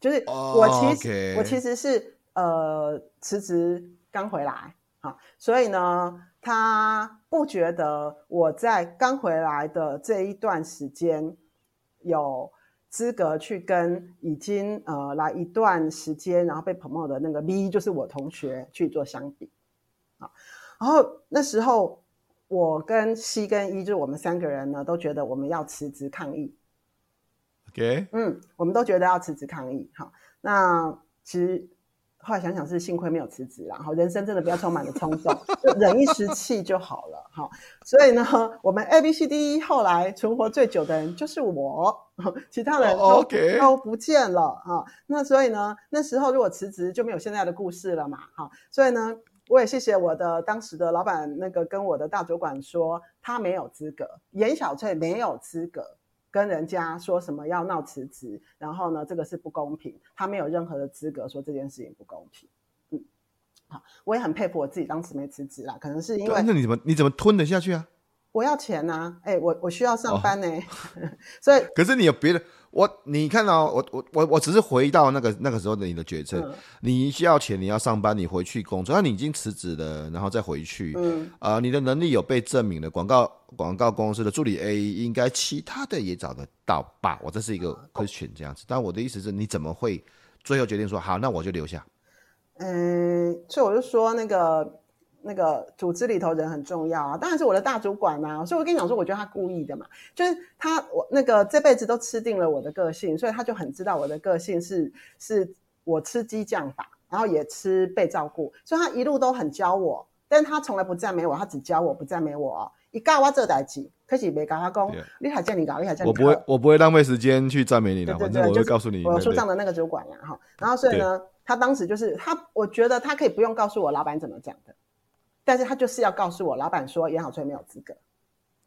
就是我其实、oh. 我其实是呃辞职。刚回来，啊，所以呢，他不觉得我在刚回来的这一段时间有资格去跟已经呃来一段时间然后被 promote 的那个 B，就是我同学去做相比，啊，然后那时候我跟 C 跟 E 就是我们三个人呢都觉得我们要辞职抗议，OK，嗯，我们都觉得要辞职抗议，好，那其实。后来想想是幸亏没有辞职啦，然后人生真的不要充满了冲动，就忍一时气就好了哈。所以呢，我们 A B C D E 后来存活最久的人就是我，其他人都都不见了哈。那所以呢，那时候如果辞职就没有现在的故事了嘛哈。所以呢，我也谢谢我的当时的老板，那个跟我的大主管说，他没有资格，颜小翠没有资格。跟人家说什么要闹辞职，然后呢，这个是不公平，他没有任何的资格说这件事情不公平。嗯，好，我也很佩服我自己当时没辞职啦，可能是因为那你怎么你怎么吞得下去啊？我要钱呐、啊，哎、欸，我我需要上班呢、欸，哦、所以可是你有别的。我你看到、哦、我我我我只是回到那个那个时候的你的决策，嗯、你需要钱，你要上班，你回去工作，那你已经辞职了，然后再回去，嗯，啊、呃，你的能力有被证明了，广告广告公司的助理 A 应该其他的也找得到吧？我这是一个 question 这样子，但我的意思是，你怎么会最后决定说好，那我就留下？嗯，所以我就说那个。那个组织里头人很重要啊，当然是我的大主管啊，所以我跟你讲说，我觉得他故意的嘛，就是他我那个这辈子都吃定了我的个性，所以他就很知道我的个性是是我吃激将法，然后也吃被照顾，所以他一路都很教我，但他从来不赞美我，他只教我不赞美我哦。一告我这代志，可是没跟他讲，你还叫你搞，你还叫你搞。我不会，我不会浪费时间去赞美你的，反正我会告诉你，我书上的那个主管啦哈。然后所以呢，他当时就是他，我觉得他可以不用告诉我老板怎么讲的。但是他就是要告诉我，老板说颜小翠没有资格。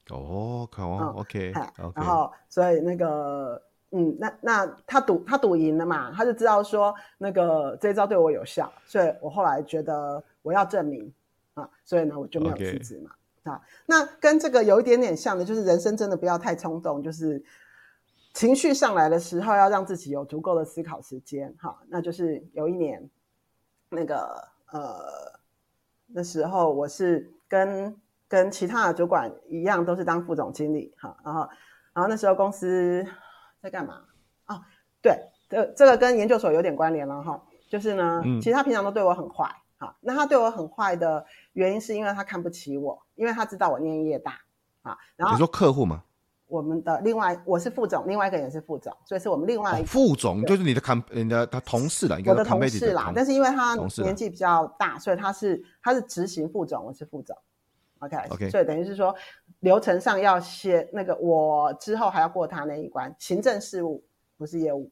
哦，好啊，OK，然后所以那个，嗯，那那他赌他赌赢了嘛，他就知道说那个这一招对我有效，所以我后来觉得我要证明啊，所以呢我就没有辞职嘛。啊，那跟这个有一点点像的，就是人生真的不要太冲动，就是情绪上来的时候要让自己有足够的思考时间。哈，那就是有一年那个呃。那时候我是跟跟其他的主管一样，都是当副总经理哈，然后然后那时候公司在干嘛？哦，对，这这个跟研究所有点关联了哈，就是呢，嗯、其实他平常都对我很坏哈，那他对我很坏的原因是因为他看不起我，因为他知道我念业大啊，然后你说客户吗？我们的另外我是副总，另外一个也是副总，所以是我们另外一个、哦、副总就是你的 com 你的他同事了，应该我的同事啦。但是因为他年纪比较大，所以他是他是执行副总，我是副总。OK OK，所以等于是说流程上要先那个我之后还要过他那一关，行政事务不是业务。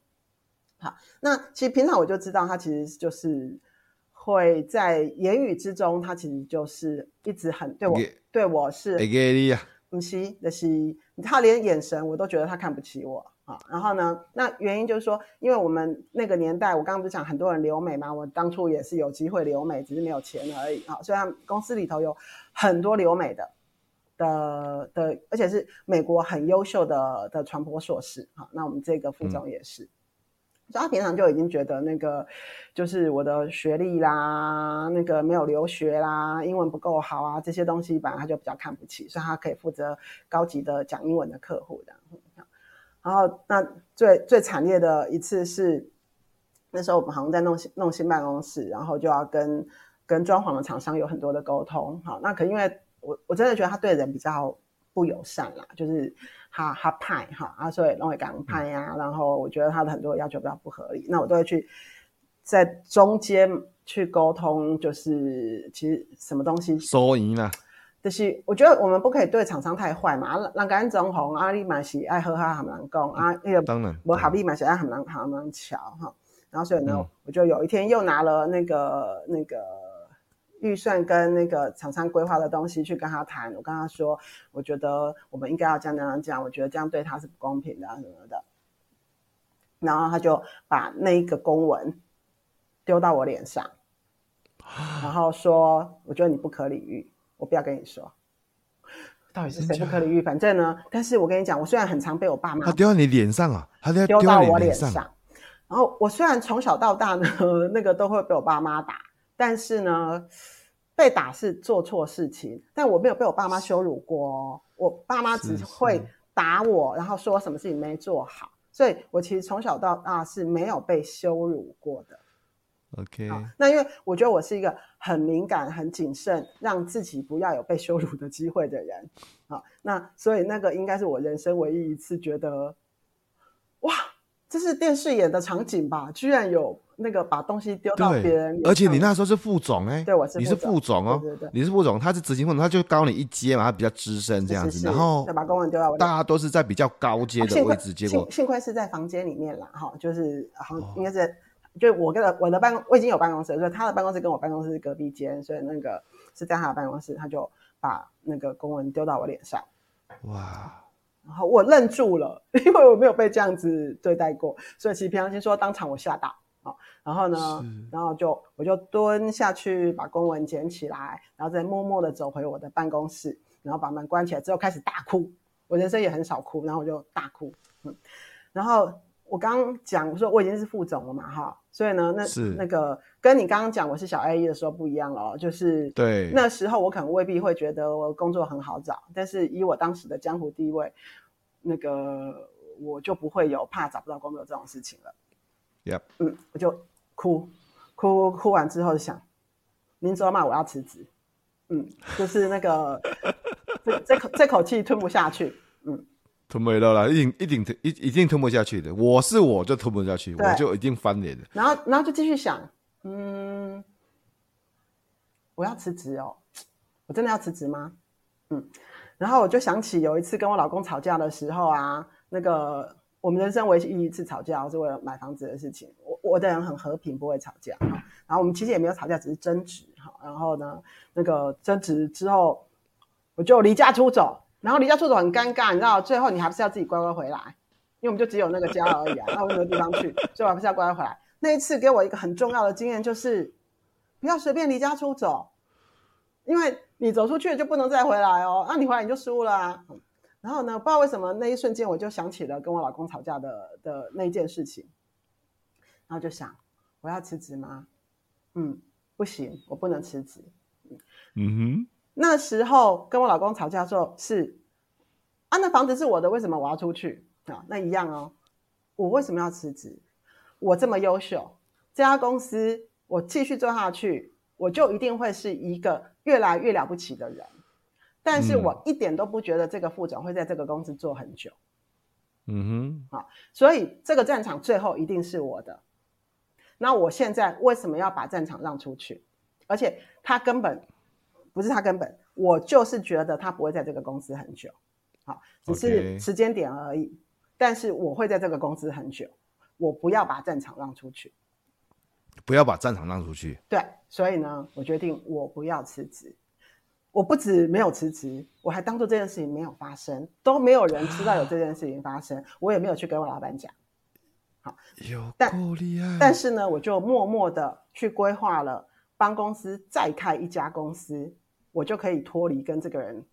好，那其实平常我就知道他其实就是会在言语之中，他其实就是一直很对我.对我是。不是，就是他连眼神我都觉得他看不起我啊。然后呢，那原因就是说，因为我们那个年代，我刚刚不是讲很多人留美嘛，我当初也是有机会留美，只是没有钱而已啊。虽然公司里头有很多留美的的的，而且是美国很优秀的的传播硕士啊。那我们这个副总也是。他平常就已经觉得那个就是我的学历啦，那个没有留学啦，英文不够好啊，这些东西本来他就比较看不起，所以他可以负责高级的讲英文的客户的。然后那最最惨烈的一次是那时候我们好像在弄新弄新办公室，然后就要跟跟装潢的厂商有很多的沟通。好，那可因为我我真的觉得他对人比较不友善啦，就是。他他派哈啊，所以弄会港派呀，然后我觉得他的很多要求比较不合理，那我都会去在中间去沟通，就是其实什么东西收银啦，就是我觉得我们不可以对厂商太坏嘛，啊，人家装潢啊，你嘛是爱喝哈很难讲啊，那个当然我好利嘛是爱很难很难瞧哈，然后所以呢，嗯、我就有一天又拿了那个那个。预算跟那个厂商规划的东西去跟他谈，我跟他说，我觉得我们应该要这样这样这样，我觉得这样对他是不公平的什么的。然后他就把那一个公文丢到我脸上，然后说，我觉得你不可理喻，我不要跟你说，到底是谁不可理喻？反正呢，但是我跟你讲，我虽然很常被我爸妈，他丢到你脸上啊，他丢到我脸上。然后我虽然从小到大呢，那个都会被我爸妈打。但是呢，被打是做错事情，但我没有被我爸妈羞辱过哦。我爸妈只会打我，然后说什么事情没做好，所以我其实从小到大是没有被羞辱过的。OK，那因为我觉得我是一个很敏感、很谨慎，让自己不要有被羞辱的机会的人。好，那所以那个应该是我人生唯一一次觉得，哇，这是电视演的场景吧？居然有那个把东西丢到别人，而且你那时候是副总哎、欸，对，我是你是副总哦，对对对，你是副总，他是执行副总，他就高你一阶嘛，他比较资深这样子，是是是。然后就把公文丢到我，大家都是在比较高阶的位置，结果幸亏是在房间里面啦，哈，就是好像应该是、哦、就我跟我的办公，我已经有办公室，所以他的办公室跟我办公室是隔壁间，所以那个是在他的办公室，他就把那个公文丢到我脸上，哇。然后我愣住了，因为我没有被这样子对待过，所以其实平常心说当场我吓到啊。然后呢，然后就我就蹲下去把公文捡起来，然后再默默的走回我的办公室，然后把门关起来之后开始大哭。我人生也很少哭，然后我就大哭。嗯，然后我刚刚讲我说我已经是副总了嘛，哈，所以呢，那那个跟你刚刚讲我是小 A 的时候不一样了，就是对那时候我可能未必会觉得我工作很好找，但是以我当时的江湖地位。那个我就不会有怕找不到工作这种事情了。Yep. 嗯，我就哭，哭哭完之后想，您知道吗？我要辞职。嗯，就是那个 这这口这口气吞不下去。嗯，吞没了啦，一定一定一一定吞不下去的。我是我就吞不下去，我就一定翻脸的。然后然后就继续想，嗯，我要辞职哦，我真的要辞职吗？嗯。然后我就想起有一次跟我老公吵架的时候啊，那个我们人生唯一一次吵架是为了买房子的事情。我我的人很和平，不会吵架。然后我们其实也没有吵架，只是争执哈。然后呢，那个争执之后，我就离家出走。然后离家出走很尴尬，你知道，最后你还不是要自己乖乖回来，因为我们就只有那个家而已啊，那我没有地方去，所以我还不是要乖乖回来。那一次给我一个很重要的经验，就是不要随便离家出走。因为你走出去就不能再回来哦，那你回来你就输了啊。然后呢，不知道为什么那一瞬间我就想起了跟我老公吵架的的那件事情，然后就想我要辞职吗？嗯，不行，我不能辞职。嗯哼，那时候跟我老公吵架的时候是啊，那房子是我的，为什么我要出去啊？那一样哦，我为什么要辞职？我这么优秀，这家公司我继续做下去，我就一定会是一个。越来越了不起的人，但是我一点都不觉得这个副总会在这个公司做很久。嗯哼，好，所以这个战场最后一定是我的。那我现在为什么要把战场让出去？而且他根本不是他根本，我就是觉得他不会在这个公司很久。好，只是时间点而已。但是我会在这个公司很久，我不要把战场让出去。不要把战场让出去。对，所以呢，我决定我不要辞职。我不止没有辞职，我还当做这件事情没有发生，都没有人知道有这件事情发生，啊、我也没有去跟我老板讲。好，有够厉害。但，但是呢，我就默默的去规划了，帮公司再开一家公司，我就可以脱离跟这个人。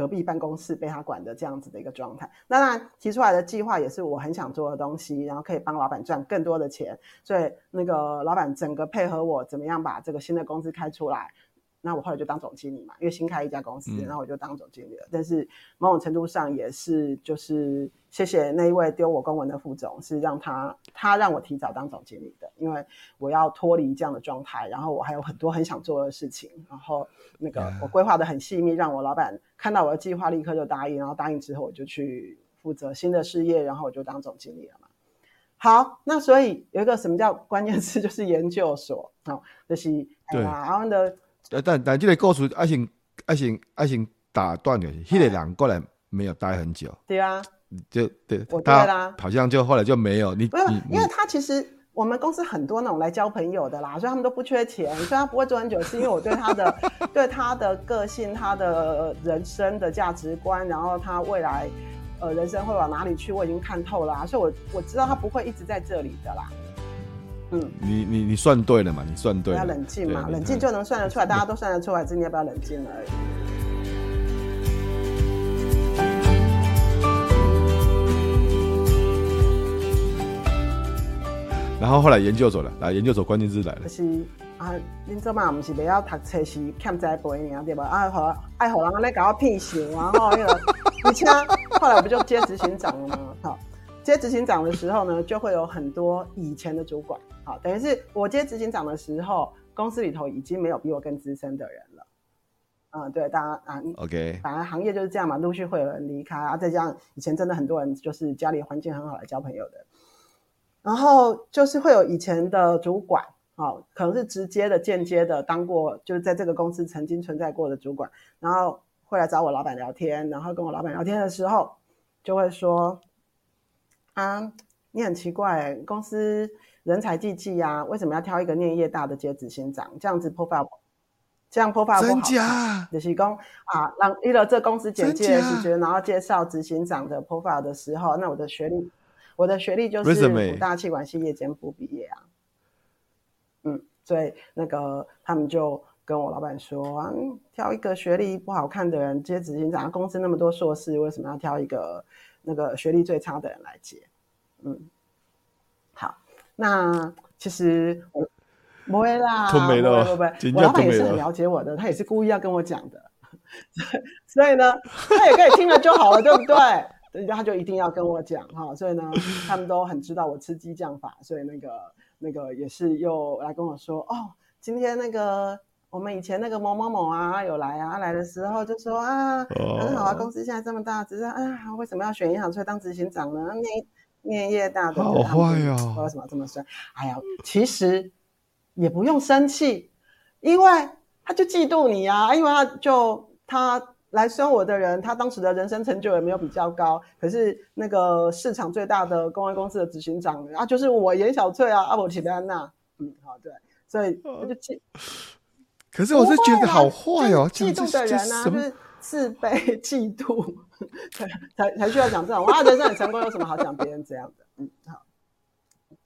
隔壁办公室被他管的这样子的一个状态，那当然提出来的计划也是我很想做的东西，然后可以帮老板赚更多的钱，所以那个老板整个配合我，怎么样把这个新的公司开出来。那我后来就当总经理嘛，因为新开一家公司，然后我就当总经理了。嗯、但是某种程度上也是，就是谢谢那一位丢我公文的副总，是让他他让我提早当总经理的，因为我要脱离这样的状态，然后我还有很多很想做的事情，然后那个我规划的很细密，让我老板看到我的计划立刻就答应，然后答应之后我就去负责新的事业，然后我就当总经理了嘛。好，那所以有一个什么叫关键词，就是研究所啊、哦，就是对啊，然后的。但但这个故事爱情爱情爱情打断的，那个人过来没有待很久。对啊，就对，我对啦，好像就后来就没有你。不是，因为他其实我们公司很多那种来交朋友的啦，所以他们都不缺钱，所以他不会做很久，是因为我对他的 对他的个性、他的人生的价值观，然后他未来呃人生会往哪里去，我已经看透了啊，所以我我知道他不会一直在这里的啦。嗯，你你你算对了嘛？你算对了，要冷静嘛，冷静就能算得出来，大家都算得出来，只是你要不要冷静而已。然后后来研究所了，来研究所关键字来了。就是啊，恁做嘛不是不要读册是欠栽培尔对吧？啊，好爱好人来搞我骗钱，然后那个 而且后来我不就接执行长了吗？好。接执行长的时候呢，就会有很多以前的主管，好，等于是我接执行长的时候，公司里头已经没有比我更资深的人了，嗯，对，大家啊，OK，反正行业就是这样嘛，陆续会有人离开啊，再加上以前真的很多人就是家里环境很好来交朋友的，然后就是会有以前的主管，哦，可能是直接的、间接的当过，就是在这个公司曾经存在过的主管，然后会来找我老板聊天，然后跟我老板聊天的时候，就会说：“啊，你很奇怪，公司人才济济啊，为什么要挑一个念业大的接执行长？这样子 profile，这样 profile 不好。就是讲啊，让一了这公司简介是觉得，然后介绍执行长的 profile 的时候，那我的学历。”我的学历就是辅大气管系夜间部毕业啊，嗯，所以那个他们就跟我老板说啊，挑一个学历不好看的人接执行长，公司那么多硕士，为什么要挑一个那个学历最差的人来接？嗯，好，那其实我不会啦，吞没了，不会，我老板也是很了解我的，他也是故意要跟我讲的，所以呢，他也可以听了就好了，对不对？人家他就一定要跟我讲哈，所以呢，他们都很知道我吃激将法，所以那个那个也是又来跟我说哦，今天那个我们以前那个某某某啊有来啊，来的时候就说啊，很好啊，公司现在这么大，只是啊，为什么要选银行出来当执行长呢？念念业大的，好坏呀，为什么这么说？哎呀，其实也不用生气，因为他就嫉妒你啊，因为他就他。来生我的人，他当时的人生成就也没有比较高，可是那个市场最大的公关公司的执行长啊，就是我颜小翠啊，阿伯奇贝安娜，嗯，好对，所以他就嫉，可是我是觉得好坏哦，嫉妒的人啊，就是自卑、嫉妒，才才才需要讲这种哇。人生很成功，有什么好讲别人这样的？嗯，好，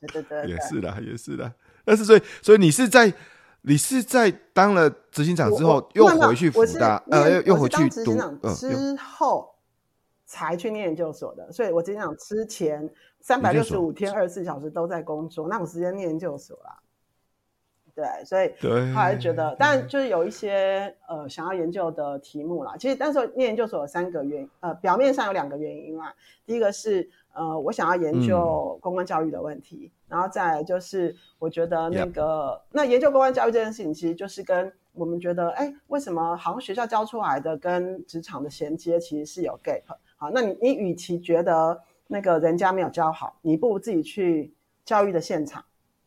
对对对，对，也是的，也是的，但是所以所以你是在。你是在当了执行长之后又回去辅大，呃，又又回去读，之后才去念研究所的。所以我执行长之前三百六十五天二十四小时都在工作，那种时间念研究所啦。对，所以后来觉得，但就是有一些呃想要研究的题目啦。其实那时候念研究所有三个原因，呃，表面上有两个原因啦。第一个是呃我想要研究公关教育的问题。嗯然后再来就是，我觉得那个那研究公关教育这件事情，其实就是跟我们觉得，哎，为什么好像学校教出来的跟职场的衔接其实是有 gap。好，那你你与其觉得那个人家没有教好，你不如自己去教育的现场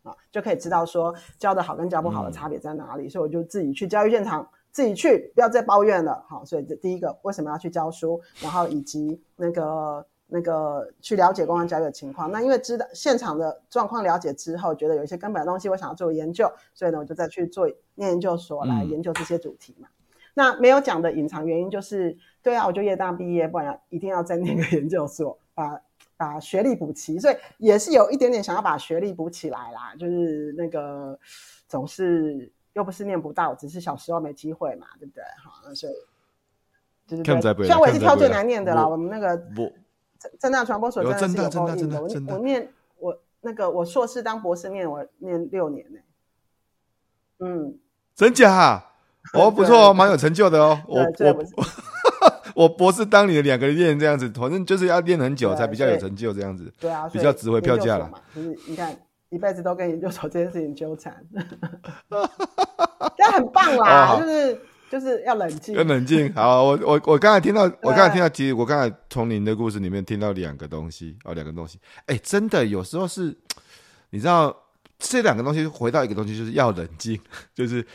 啊，就可以知道说教的好跟教不好的差别在哪里。嗯、所以我就自己去教育现场，自己去，不要再抱怨了。好，所以这第一个为什么要去教书，然后以及那个。那个去了解公安教育的情况，那因为知道现场的状况了解之后，觉得有一些根本的东西我想要做研究，所以呢，我就再去做念研究所来研究这些主题嘛。嗯、那没有讲的隐藏原因就是，对啊，我就业大毕业，不然一定要再念个 研究所，把把学历补齐，所以也是有一点点想要把学历补起来啦。就是那个总是又不是念不到，只是小时候没机会嘛，对不对？好，所以就是虽然我也是挑最难念的啦，我们那个。政大传播所真的是有够硬的，我我念我那个我硕士当博士念我念六年呢，嗯，真假？哦，不错哦，蛮有成就的哦。我我 我博士当你的两个练这样子，反正就是要练很久才比较有成就这样子。对啊，比较值回票价了嘛。就是你看一辈子都跟研究所这件事情纠缠，这很棒啦，就是。就是要冷静，要冷静。好，我我我刚才听到，我刚才听到，其实我刚才从您的故事里面听到两个东西哦，两个东西。哎，真的有时候是，你知道这两个东西回到一个东西，就是要冷静，就是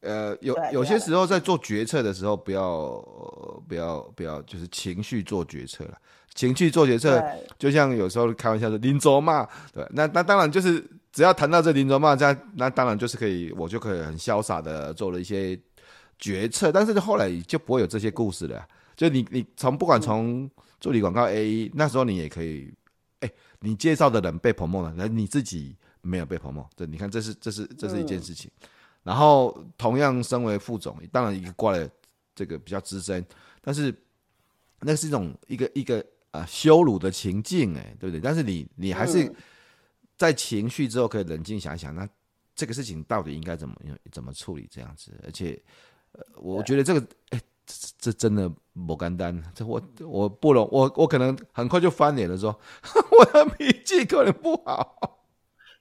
呃，有有些时候在做决策的时候，不要不要不要，就是情绪做决策了。情绪做决策，就像有时候开玩笑说临走嘛，对，那那当然就是只要谈到这临走嘛，这样那当然就是可以，我就可以很潇洒的做了一些。决策，但是后来就不会有这些故事了。就你，你从不管从助理广告 A，那时候你也可以，哎，你介绍的人被 promote 了，那你自己没有被 promote，这你看，这是这是这是一件事情。然后同样身为副总，当然一个挂了这个比较资深，但是那是一种一个一个啊羞辱的情境，哎，对不对？但是你你还是在情绪之后可以冷静想一想，那这个事情到底应该怎么怎么处理这样子，而且。我觉得这个，这这真的不简单。这我我不容，我我可能很快就翻脸了，说 我的脾气可能不好。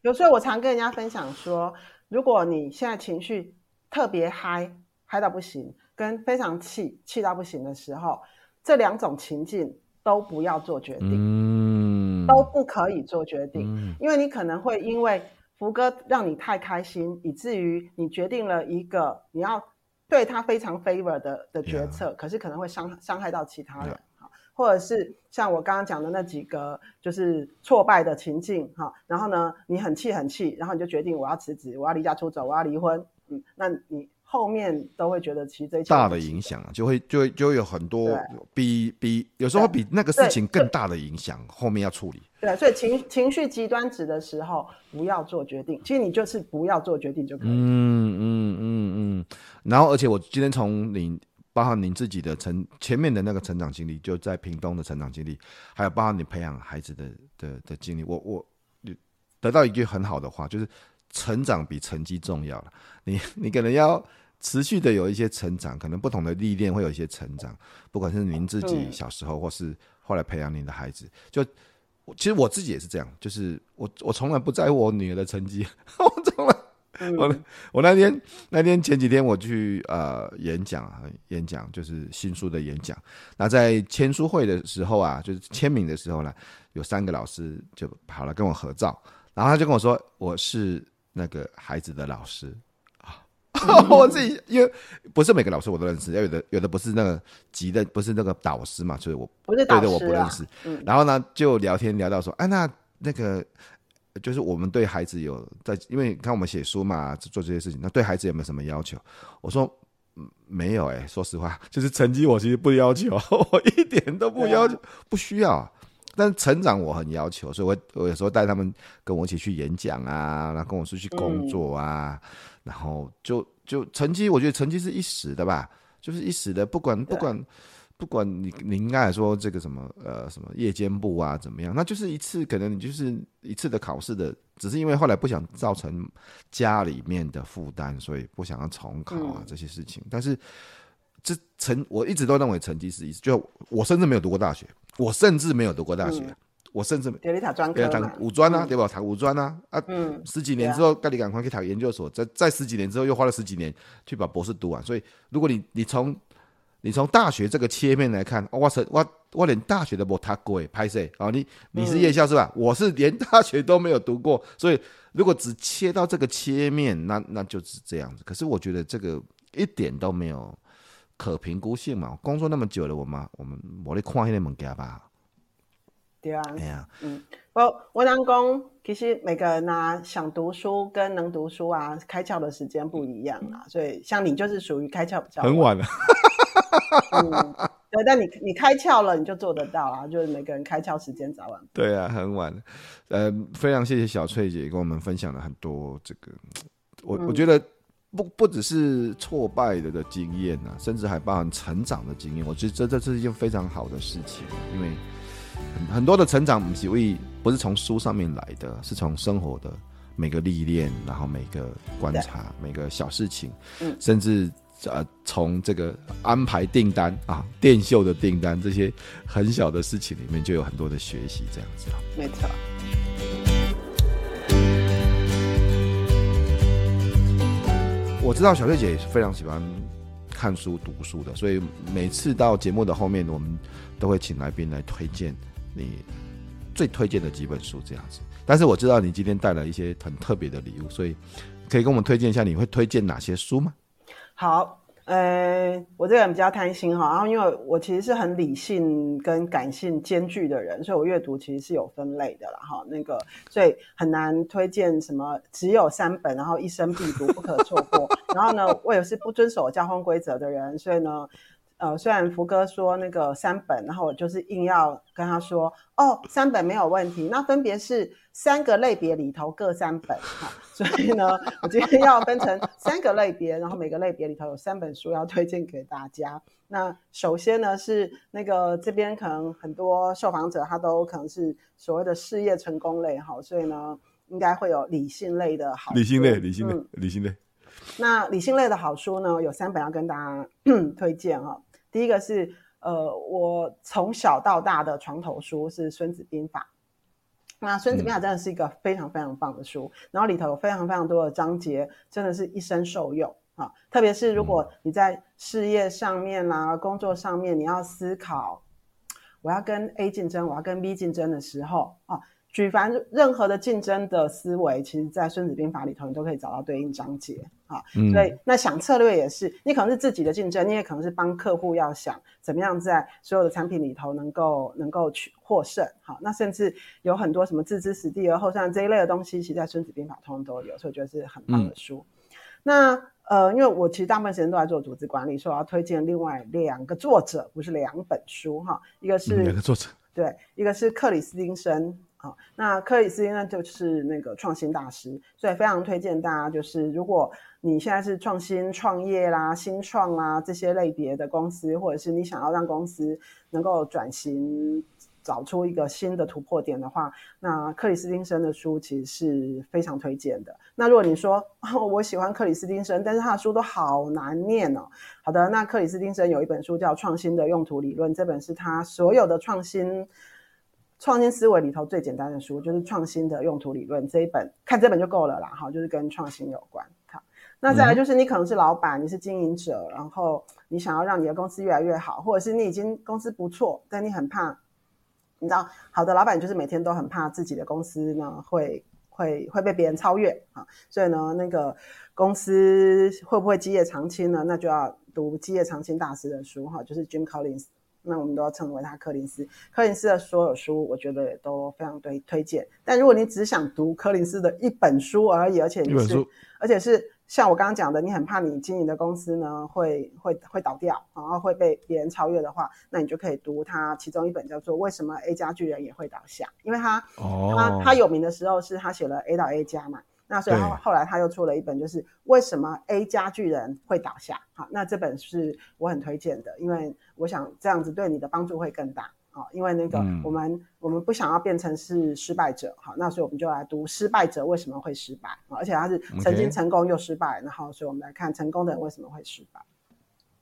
有时候我常跟人家分享说，如果你现在情绪特别嗨，嗨到不行，跟非常气，气到不行的时候，这两种情境都不要做决定。嗯，都不可以做决定，嗯、因为你可能会因为福哥让你太开心，以至于你决定了一个你要对他非常 favor 的的决策.可是可能会伤伤害到其他人。或者是像我刚刚讲的那几个，就是挫败的情境哈，然后呢，你很气很气，然后你就决定我要辞职，我要离家出走，我要离婚，嗯，那你后面都会觉得其实这大的影响啊，就会就会就会有很多比比有时候比那个事情更大的影响，后面要处理。对，所以情情绪极端值的时候，不要做决定，其实你就是不要做决定就可以。嗯嗯嗯嗯，然后而且我今天从你。包含您自己的成前面的那个成长经历，就在屏东的成长经历，还有包含你培养孩子的的的经历，我我得到一句很好的话，就是成长比成绩重要了。你 你可能要持续的有一些成长，可能不同的历练会有一些成长，不管是您自己小时候，或是后来培养您的孩子，就其实我自己也是这样，就是我我从来不在乎我女儿的成绩，我从来。我我那天那天前几天我去呃演讲啊，演讲就是新书的演讲。那在签书会的时候啊，就是签名的时候呢，有三个老师就跑来跟我合照，然后他就跟我说，我是那个孩子的老师啊。我自己因为不是每个老师我都认识，有的有的不是那个级的，不是那个导师嘛，所以我不是导师，对的我不认识。然后呢，就聊天聊到说，哎、啊，那那个。就是我们对孩子有在，因为你看我们写书嘛，做这些事情，那对孩子有没有什么要求？我说，嗯，没有哎、欸，说实话，就是成绩我其实不要求，我一点都不要求，啊、不需要。但是成长我很要求，所以我我有时候带他们跟我一起去演讲啊，然后跟我出去工作啊，嗯、然后就就成绩，我觉得成绩是一时的吧，就是一时的，不管不管。不管你你应该来说这个什么呃什么夜间部啊怎么样，那就是一次可能你就是一次的考试的，只是因为后来不想造成家里面的负担，所以不想要重考啊这些事情。嗯、但是这成我一直都认为成绩是一，就我甚至没有读过大学，我甚至没有读过大学，嗯、我甚至给你考专科嘛，五专啊，对吧？考五专啊啊，嗯，十几年之后，该你赶快去考研究所，再再十几年之后又花了十几年去把博士读完。所以如果你你从你从大学这个切面来看，我我我我连大学都没读过，拍谁啊，你你是夜校是吧？嗯、我是连大学都没有读过，所以如果只切到这个切面，那那就是这样子。可是我觉得这个一点都没有可评估性嘛。工作那么久了，我们我们我来看一下物件吧。对啊，对啊，嗯，我我当讲，其实每个人啊，想读书跟能读书啊，开窍的时间不一样啊，所以像你就是属于开窍比较很晚了。嗯，对，但你你开窍了，你就做得到啊！就是每个人开窍时间早晚。对啊，很晚。呃，非常谢谢小翠姐跟我们分享了很多这个，我、嗯、我觉得不不只是挫败的的经验啊，甚至还包含成长的经验。我觉得这这是一件非常好的事情，因为很很多的成长，不是不是从书上面来的，是从生活的每个历练，然后每个观察，每个小事情，嗯，甚至。呃，从这个安排订单啊，电秀的订单这些很小的事情里面，就有很多的学习，这样子啊。没错。我知道小月姐也是非常喜欢看书、读书的，所以每次到节目的后面，我们都会请来宾来推荐你最推荐的几本书，这样子。但是我知道你今天带来一些很特别的礼物，所以可以跟我们推荐一下，你会推荐哪些书吗？好，呃，我这个人比较贪心哈，然后因为我其实是很理性跟感性兼具的人，所以我阅读其实是有分类的啦哈，那个所以很难推荐什么只有三本，然后一生必读不可错过。然后呢，我也是不遵守交通规则的人，所以呢。呃，虽然福哥说那个三本，然后我就是硬要跟他说，哦，三本没有问题，那分别是三个类别里头各三本，哈，所以呢，我今天要分成三个类别，然后每个类别里头有三本书要推荐给大家。那首先呢是那个这边可能很多受访者他都可能是所谓的事业成功类，哈，所以呢应该会有理性类的好理性类，理性类，嗯、理性类。那理性类的好书呢有三本要跟大家 推荐哈。第一个是呃，我从小到大的床头书是《孙子兵法》，那《孙子兵法》真的是一个非常非常棒的书，嗯、然后里头有非常非常多的章节，真的是一生受用啊！特别是如果你在事业上面啦、啊、工作上面，你要思考，我要跟 A 竞争，我要跟 B 竞争的时候啊。举凡任何的竞争的思维，其实，在《孙子兵法》里头，你都可以找到对应章节啊。嗯、所以，那想策略也是，你可能是自己的竞争，你也可能是帮客户要想怎么样在所有的产品里头能够能够取获胜。好，那甚至有很多什么置之死地而后生这一类的东西，其实在《孙子兵法》通通都有，所以我觉得是很棒的书。嗯、那呃，因为我其实大部分时间都在做组织管理，所以我要推荐另外两个作者，不是两本书哈。一个是两个作者，对，一个是克里斯汀森。好，那克里斯汀呢，就是那个创新大师，所以非常推荐大家，就是如果你现在是创新创业啦、新创啦这些类别的公司，或者是你想要让公司能够转型，找出一个新的突破点的话，那克里斯汀森的书其实是非常推荐的。那如果你说，我喜欢克里斯汀森，但是他的书都好难念哦。好的，那克里斯汀森有一本书叫《创新的用途理论》，这本是他所有的创新。创新思维里头最简单的书就是《创新的用途理论》这一本，看这本就够了啦。哈，就是跟创新有关。好，那再来就是你可能是老板，你是经营者，然后你想要让你的公司越来越好，或者是你已经公司不错，但你很怕，你知道，好的老板就是每天都很怕自己的公司呢会会会被别人超越啊，所以呢，那个公司会不会基业长青呢？那就要读基业长青大师的书哈，就是 Jim Collins。那我们都要称为他柯林斯。柯林斯的所有书，我觉得也都非常推推荐。但如果你只想读柯林斯的一本书而已，而且你是，而且是像我刚刚讲的，你很怕你经营的公司呢会会会倒掉，然后会被别人超越的话，那你就可以读他其中一本叫做《为什么 A 加巨人也会倒下》，因为他、哦、他他有名的时候是他写了 A 到 A 加嘛。那所以后后来他又出了一本，就是为什么 A 加巨人会倒下？好，那这本是我很推荐的，因为我想这样子对你的帮助会更大。好，因为那个我们、嗯、我们不想要变成是失败者。好，那所以我们就来读失败者为什么会失败，而且他是曾经成功又失败，然后所以我们来看成功的人为什么会失败。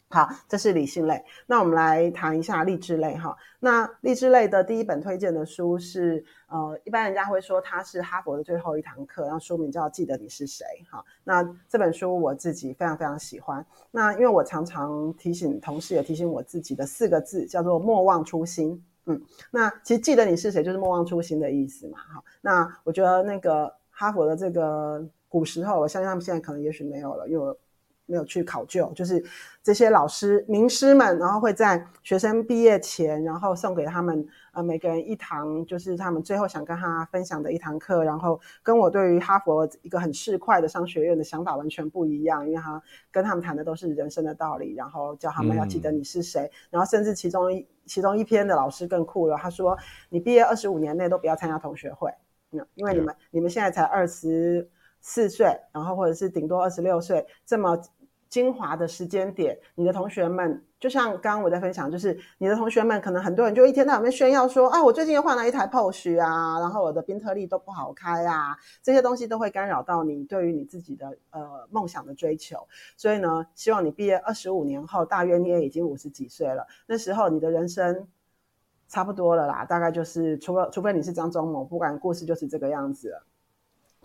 好，这是理性类。那我们来谈一下励志类哈。那励志类的第一本推荐的书是，呃，一般人家会说它是哈佛的最后一堂课，然后书名叫《记得你是谁》哈。那这本书我自己非常非常喜欢。那因为我常常提醒同事，也提醒我自己的四个字叫做“莫忘初心”。嗯，那其实记得你是谁就是莫忘初心的意思嘛。哈，那我觉得那个哈佛的这个古时候，我相信他们现在可能也许没有了，因为。没有去考究，就是这些老师名师们，然后会在学生毕业前，然后送给他们呃每个人一堂，就是他们最后想跟他分享的一堂课。然后跟我对于哈佛一个很市侩的商学院的想法完全不一样，因为他跟他们谈的都是人生的道理，然后叫他们要记得你是谁。然后甚至其中一其中一篇的老师更酷了，他说你毕业二十五年内都不要参加同学会，那，因为你们、你们现在才二十四岁，然后或者是顶多二十六岁，这么。精华的时间点，你的同学们就像刚刚我在分享，就是你的同学们可能很多人就一天到晚在炫耀说啊，我最近又换了一台 Porsche 啊，然后我的宾特利都不好开啊，这些东西都会干扰到你对于你自己的呃梦想的追求。所以呢，希望你毕业二十五年后，大约你也已经五十几岁了，那时候你的人生差不多了啦，大概就是除了除非你是张忠谋，不管故事就是这个样子了。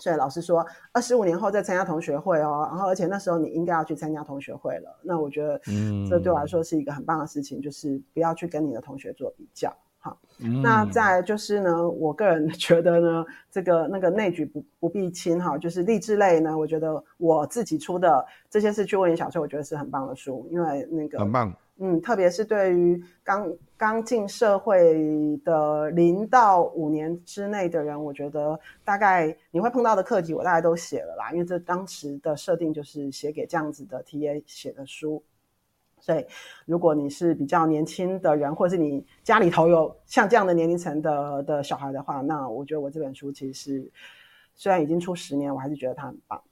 所以老师说，二十五年后再参加同学会哦，然后而且那时候你应该要去参加同学会了。那我觉得，嗯，这对我来说是一个很棒的事情，就是不要去跟你的同学做比较。好，嗯、那再就是呢，我个人 觉得呢，这个那个内举不不必亲哈，就是励志类呢，我觉得我自己出的这些是去问你小翠，我觉得是很棒的书，因为那个很棒。嗯，特别是对于刚刚进社会的零到五年之内的人，我觉得大概你会碰到的课题，我大概都写了啦。因为这当时的设定就是写给这样子的 TA 写的书，所以如果你是比较年轻的人，或是你家里头有像这样的年龄层的的小孩的话，那我觉得我这本书其实虽然已经出十年，我还是觉得它很棒。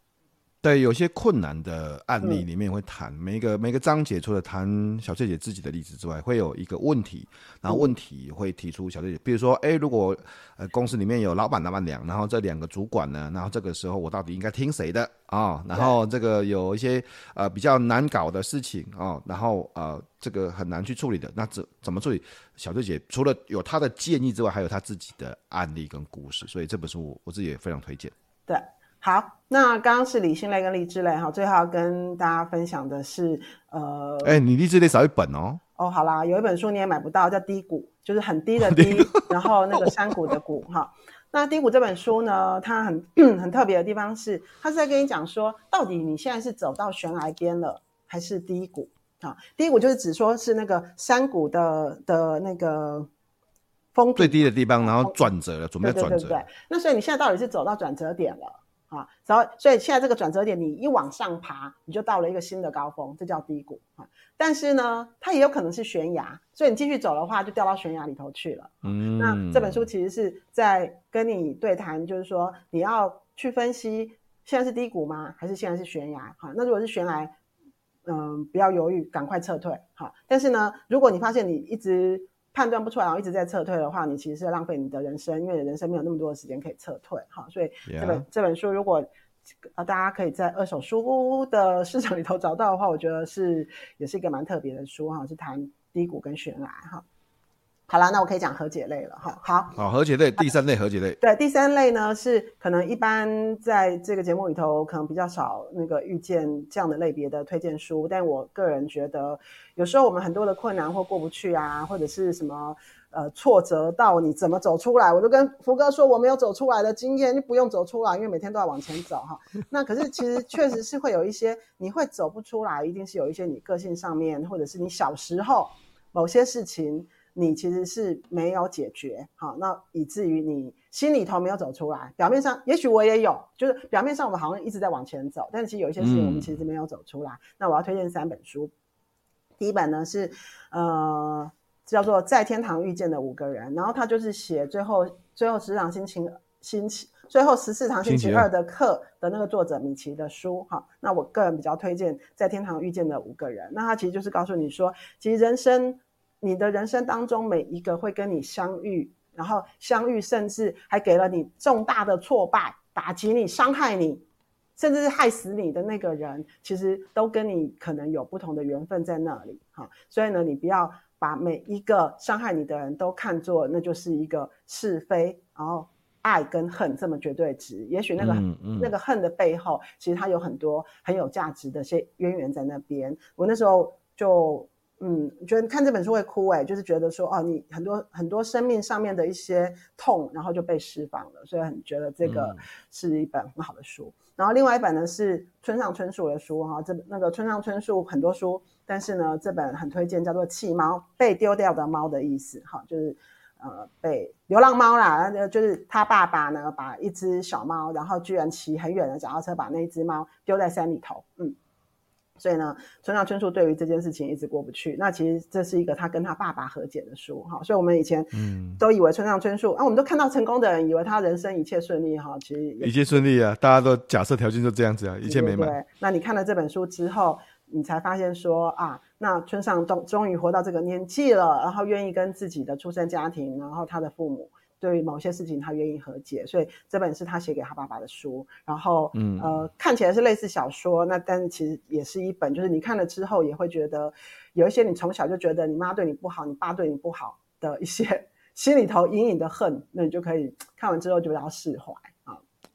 对，有些困难的案例里面会谈每一个每个章节，除了谈小翠姐自己的例子之外，会有一个问题，然后问题会提出小翠姐，比如说，哎，如果呃公司里面有老板、老板娘，然后这两个主管呢，然后这个时候我到底应该听谁的啊、哦？然后这个有一些呃比较难搞的事情啊、哦，然后呃这个很难去处理的，那怎怎么处理？小翠姐除了有她的建议之外，还有她自己的案例跟故事，所以这本书我我自己也非常推荐。对。好，那刚刚是理性类跟励志类哈，最后要跟大家分享的是，呃，哎、欸，你励志类少一本哦。哦，好啦，有一本书你也买不到，叫《低谷》，就是很低的 低，然后那个山谷的谷哈。那《低谷》这本书呢，它很 很特别的地方是，它是在跟你讲说，到底你现在是走到悬崖边了，还是低谷啊？低谷就是指说是那个山谷的的那个峰最低的地方，然后转折了，准备转折。对对对对。那所以你现在到底是走到转折点了啊？然后所以现在这个转折点，你一往上爬，你就到了一个新的高峰，这叫低谷啊。但是呢，它也有可能是悬崖，所以你继续走的话，就掉到悬崖里头去了。嗯，那这本书其实是在跟你对谈，就是说你要去分析，现在是低谷吗？还是现在是悬崖？哈，那如果是悬崖，嗯，不要犹豫，赶快撤退。哈，但是呢，如果你发现你一直判断不出来，然后一直在撤退的话，你其实是浪费你的人生，因为你人生没有那么多的时间可以撤退。哈，所以这本这本书如果。呃，大家可以在二手书屋的市场里头找到的话，我觉得是也是一个蛮特别的书哈，是谈低谷跟悬崖哈。好啦，那我可以讲和解类了哈。好，好，和解类第三类和解类。对，第三类呢是可能一般在这个节目里头可能比较少那个遇见这样的类别的推荐书，但我个人觉得有时候我们很多的困难或过不去啊，或者是什么。呃，挫折到你怎么走出来？我就跟福哥说，我没有走出来的经验，就不用走出来，因为每天都要往前走哈。那可是其实确实是会有一些你会走不出来，一定是有一些你个性上面，或者是你小时候某些事情你其实是没有解决，好，那以至于你心里头没有走出来。表面上也许我也有，就是表面上我们好像一直在往前走，但是其实有一些事情我们其实没有走出来。嗯、那我要推荐三本书，第一本呢是呃。叫做在天堂遇见的五个人，然后他就是写最后最后十四堂星期星期最后十四堂星期二的课的那个作者米奇的书哈。那我个人比较推荐在天堂遇见的五个人。那他其实就是告诉你说，其实人生你的人生当中每一个会跟你相遇，然后相遇甚至还给了你重大的挫败，打击你、伤害你，甚至是害死你的那个人，其实都跟你可能有不同的缘分在那里哈。所以呢，你不要。把每一个伤害你的人都看作那就是一个是非，然后爱跟恨这么绝对值。也许那个、嗯嗯、那个恨的背后，其实它有很多很有价值的些渊源在那边。我那时候就嗯，觉得看这本书会哭哎，就是觉得说哦，你很多很多生命上面的一些痛，然后就被释放了，所以很觉得这个是一本很好的书。嗯、然后另外一本呢是村上春树的书哈，这那个村上春树很多书。但是呢，这本很推荐，叫做《弃猫》，被丢掉的猫的意思，哈，就是呃被流浪猫啦，就是他爸爸呢把一只小猫，然后居然骑很远的脚踏车把那只猫丢在山里头，嗯，所以呢，村上春树对于这件事情一直过不去。那其实这是一个他跟他爸爸和解的书，哈，所以我们以前嗯都以为村上春树、嗯、啊，我们都看到成功的人，以为他人生一切顺利，哈，其实一切顺利啊，大家都假设条件就这样子啊，一切美满。对，那你看了这本书之后。你才发现说啊，那村上终终于活到这个年纪了，然后愿意跟自己的出生家庭，然后他的父母对于某些事情他愿意和解，所以这本是他写给他爸爸的书。然后，嗯，呃，看起来是类似小说，那但是其实也是一本，就是你看了之后也会觉得有一些你从小就觉得你妈对你不好，你爸对你不好的一些心里头隐隐的恨，那你就可以看完之后就比较释怀。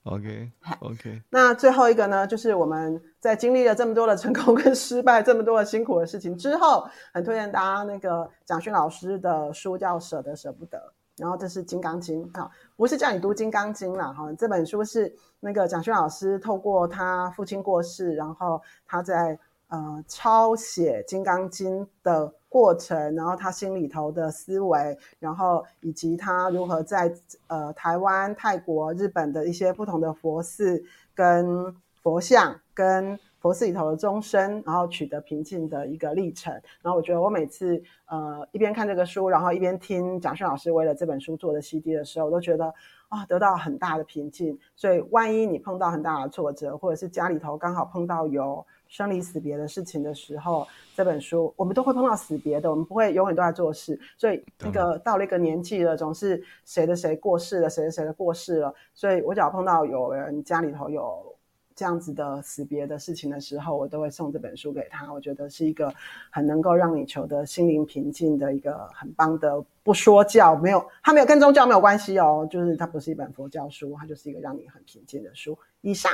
OK，OK。那最后一个呢，就是我们在经历了这么多的成功跟失败，这么多的辛苦的事情之后，很推荐大家那个蒋勋老师的书叫《舍得舍不得》，然后这是《金刚经》哈，不是叫你读《金刚经》啦哈，这本书是那个蒋勋老师透过他父亲过世，然后他在呃抄写《金刚经》的。过程，然后他心里头的思维，然后以及他如何在呃台湾、泰国、日本的一些不同的佛寺跟佛像跟佛寺里头的终身，然后取得平静的一个历程。然后我觉得我每次呃一边看这个书，然后一边听蒋勋老师为了这本书做的 CD 的时候，我都觉得啊、哦、得到很大的平静。所以万一你碰到很大的挫折，或者是家里头刚好碰到有生离死别的事情的时候，这本书我们都会碰到死别的，我们不会永远都在做事。所以那个到了一个年纪了，总是谁的谁过世了，谁的谁的过世了。所以我只要碰到有人家里头有这样子的死别的事情的时候，我都会送这本书给他。我觉得是一个很能够让你求得心灵平静的一个很棒的，不说教，没有，它没有跟宗教没有关系哦，就是它不是一本佛教书，它就是一个让你很平静的书。以上。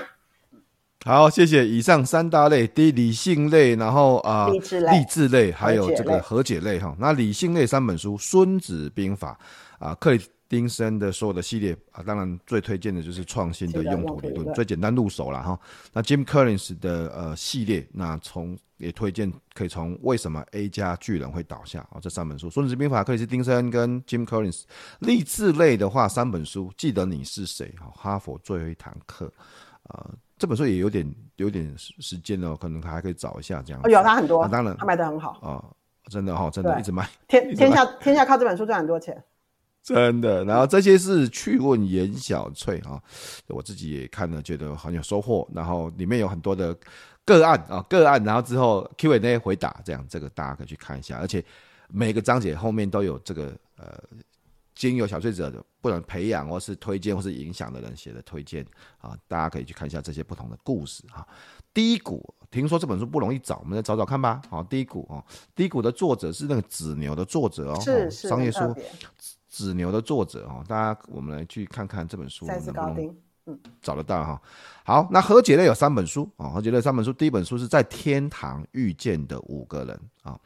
好，谢谢。以上三大类：第一，理性类，然后啊，励志类，励志类，还有这个和解类哈。那理性类三本书，《孙子兵法》啊，克里丁森的所有的系列啊，当然最推荐的就是创新的用途理论，最简单入手了哈。那 Jim Collins 的呃系列，那从也推荐可以从为什么 A 加巨人会倒下啊这三本书，《孙子兵法》、克里斯丁森跟 Jim Collins。励志类的话，三本书，记得你是谁哈，哈佛最后一堂课啊。这本书也有点有点时间了，可能还可以找一下这样。有他很多，啊、当然他卖的很好啊，真的哈，真的一直卖。天天下天下靠这本书赚很多钱，真的。然后这些是去问颜小翠啊，我自己也看了，觉得很有收获。然后里面有很多的个案啊，个案，然后之后 Q&A 回答这样，这个大家可以去看一下。而且每个章节后面都有这个呃。经由小翠者的不能培养或是推荐或是影响的人写的推荐啊，大家可以去看一下这些不同的故事哈。低谷听说这本书不容易找，我们再找找看吧。好，低谷哦，低谷的作者是那个子牛的作者哦，是是商业书子牛的作者哦，大家我们来去看看这本书能不能找得到哈。好，那和解类有三本书啊，和解类三本书，第一本书是在天堂遇见的五个人啊。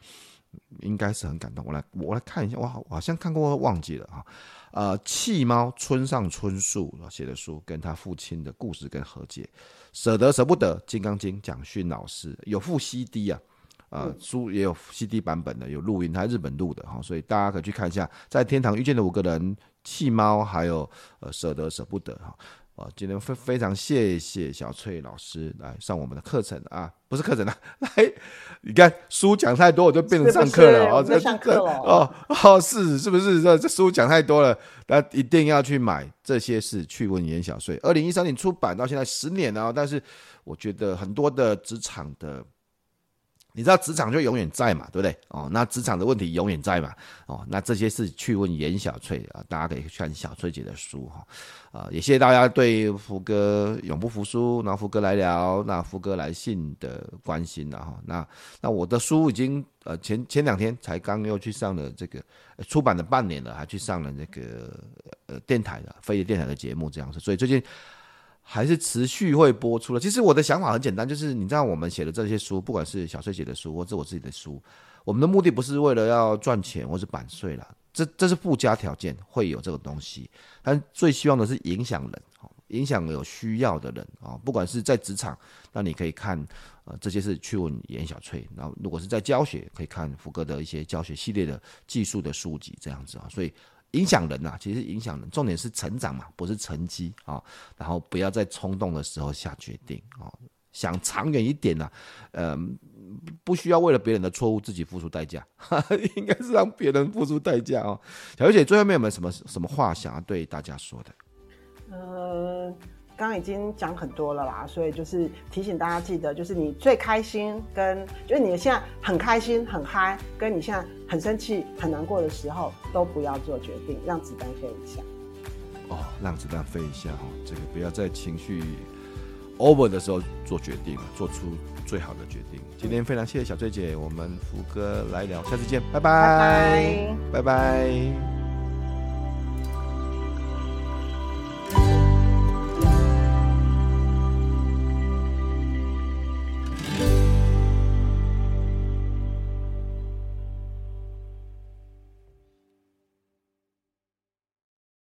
应该是很感动，我来我来看一下，我好我好像看过，忘记了啊。呃，弃猫村上春树写的书，跟他父亲的故事跟和解，舍得舍不得，《金刚经》蒋勋老师有附 CD 啊，呃，书也有 CD 版本的，有录音，它日本录的哈，所以大家可以去看一下，在天堂遇见的五个人，弃猫，还有呃，舍得舍不得哈。哦，今天非非常谢谢小翠老师来上我们的课程啊，不是课程啊，来，你看书讲太多，我就变成上课了哦，在上课了哦哦，是是不是这这书讲太多了？那一定要去买。这些是趣问颜小翠，二零一三年出版到现在十年了，但是我觉得很多的职场的。你知道职场就永远在嘛，对不对？哦，那职场的问题永远在嘛。哦，那这些是去问颜小翠啊，大家可以看小翠姐的书哈。啊，也谢谢大家对福哥永不服输，然后福哥来聊，那福哥来信的关心了哈。那那我的书已经呃前前两天才刚又去上了这个出版了半年了，还去上了那个呃电台的飞碟电台的节目这样子，所以最近。还是持续会播出的。其实我的想法很简单，就是你知道我们写的这些书，不管是小翠写的书，或者我自己的书，我们的目的不是为了要赚钱或是版税啦，这这是附加条件，会有这个东西。但最希望的是影响人，影响有需要的人啊，不管是在职场，那你可以看呃这些是去问颜小翠，然后如果是在教学，可以看福哥的一些教学系列的技术的书籍这样子啊，所以。影响人呐、啊，其实影响人，重点是成长嘛，不是成绩啊。然后不要在冲动的时候下决定啊，想长远一点呢、啊，嗯，不需要为了别人的错误自己付出代价，应该是让别人付出代价哦。小姐最后面有没有什么什么话想要对大家说的？呃。刚刚已经讲很多了啦，所以就是提醒大家记得，就是你最开心跟就是你现在很开心很嗨，跟你现在很生气很难过的时候，都不要做决定，让子弹飞一下。哦，让子弹飞一下哦，这个不要在情绪 over 的时候做决定，做出最好的决定。今天非常谢谢小翠姐，我们福哥来聊，下次见，拜拜，拜拜。拜拜。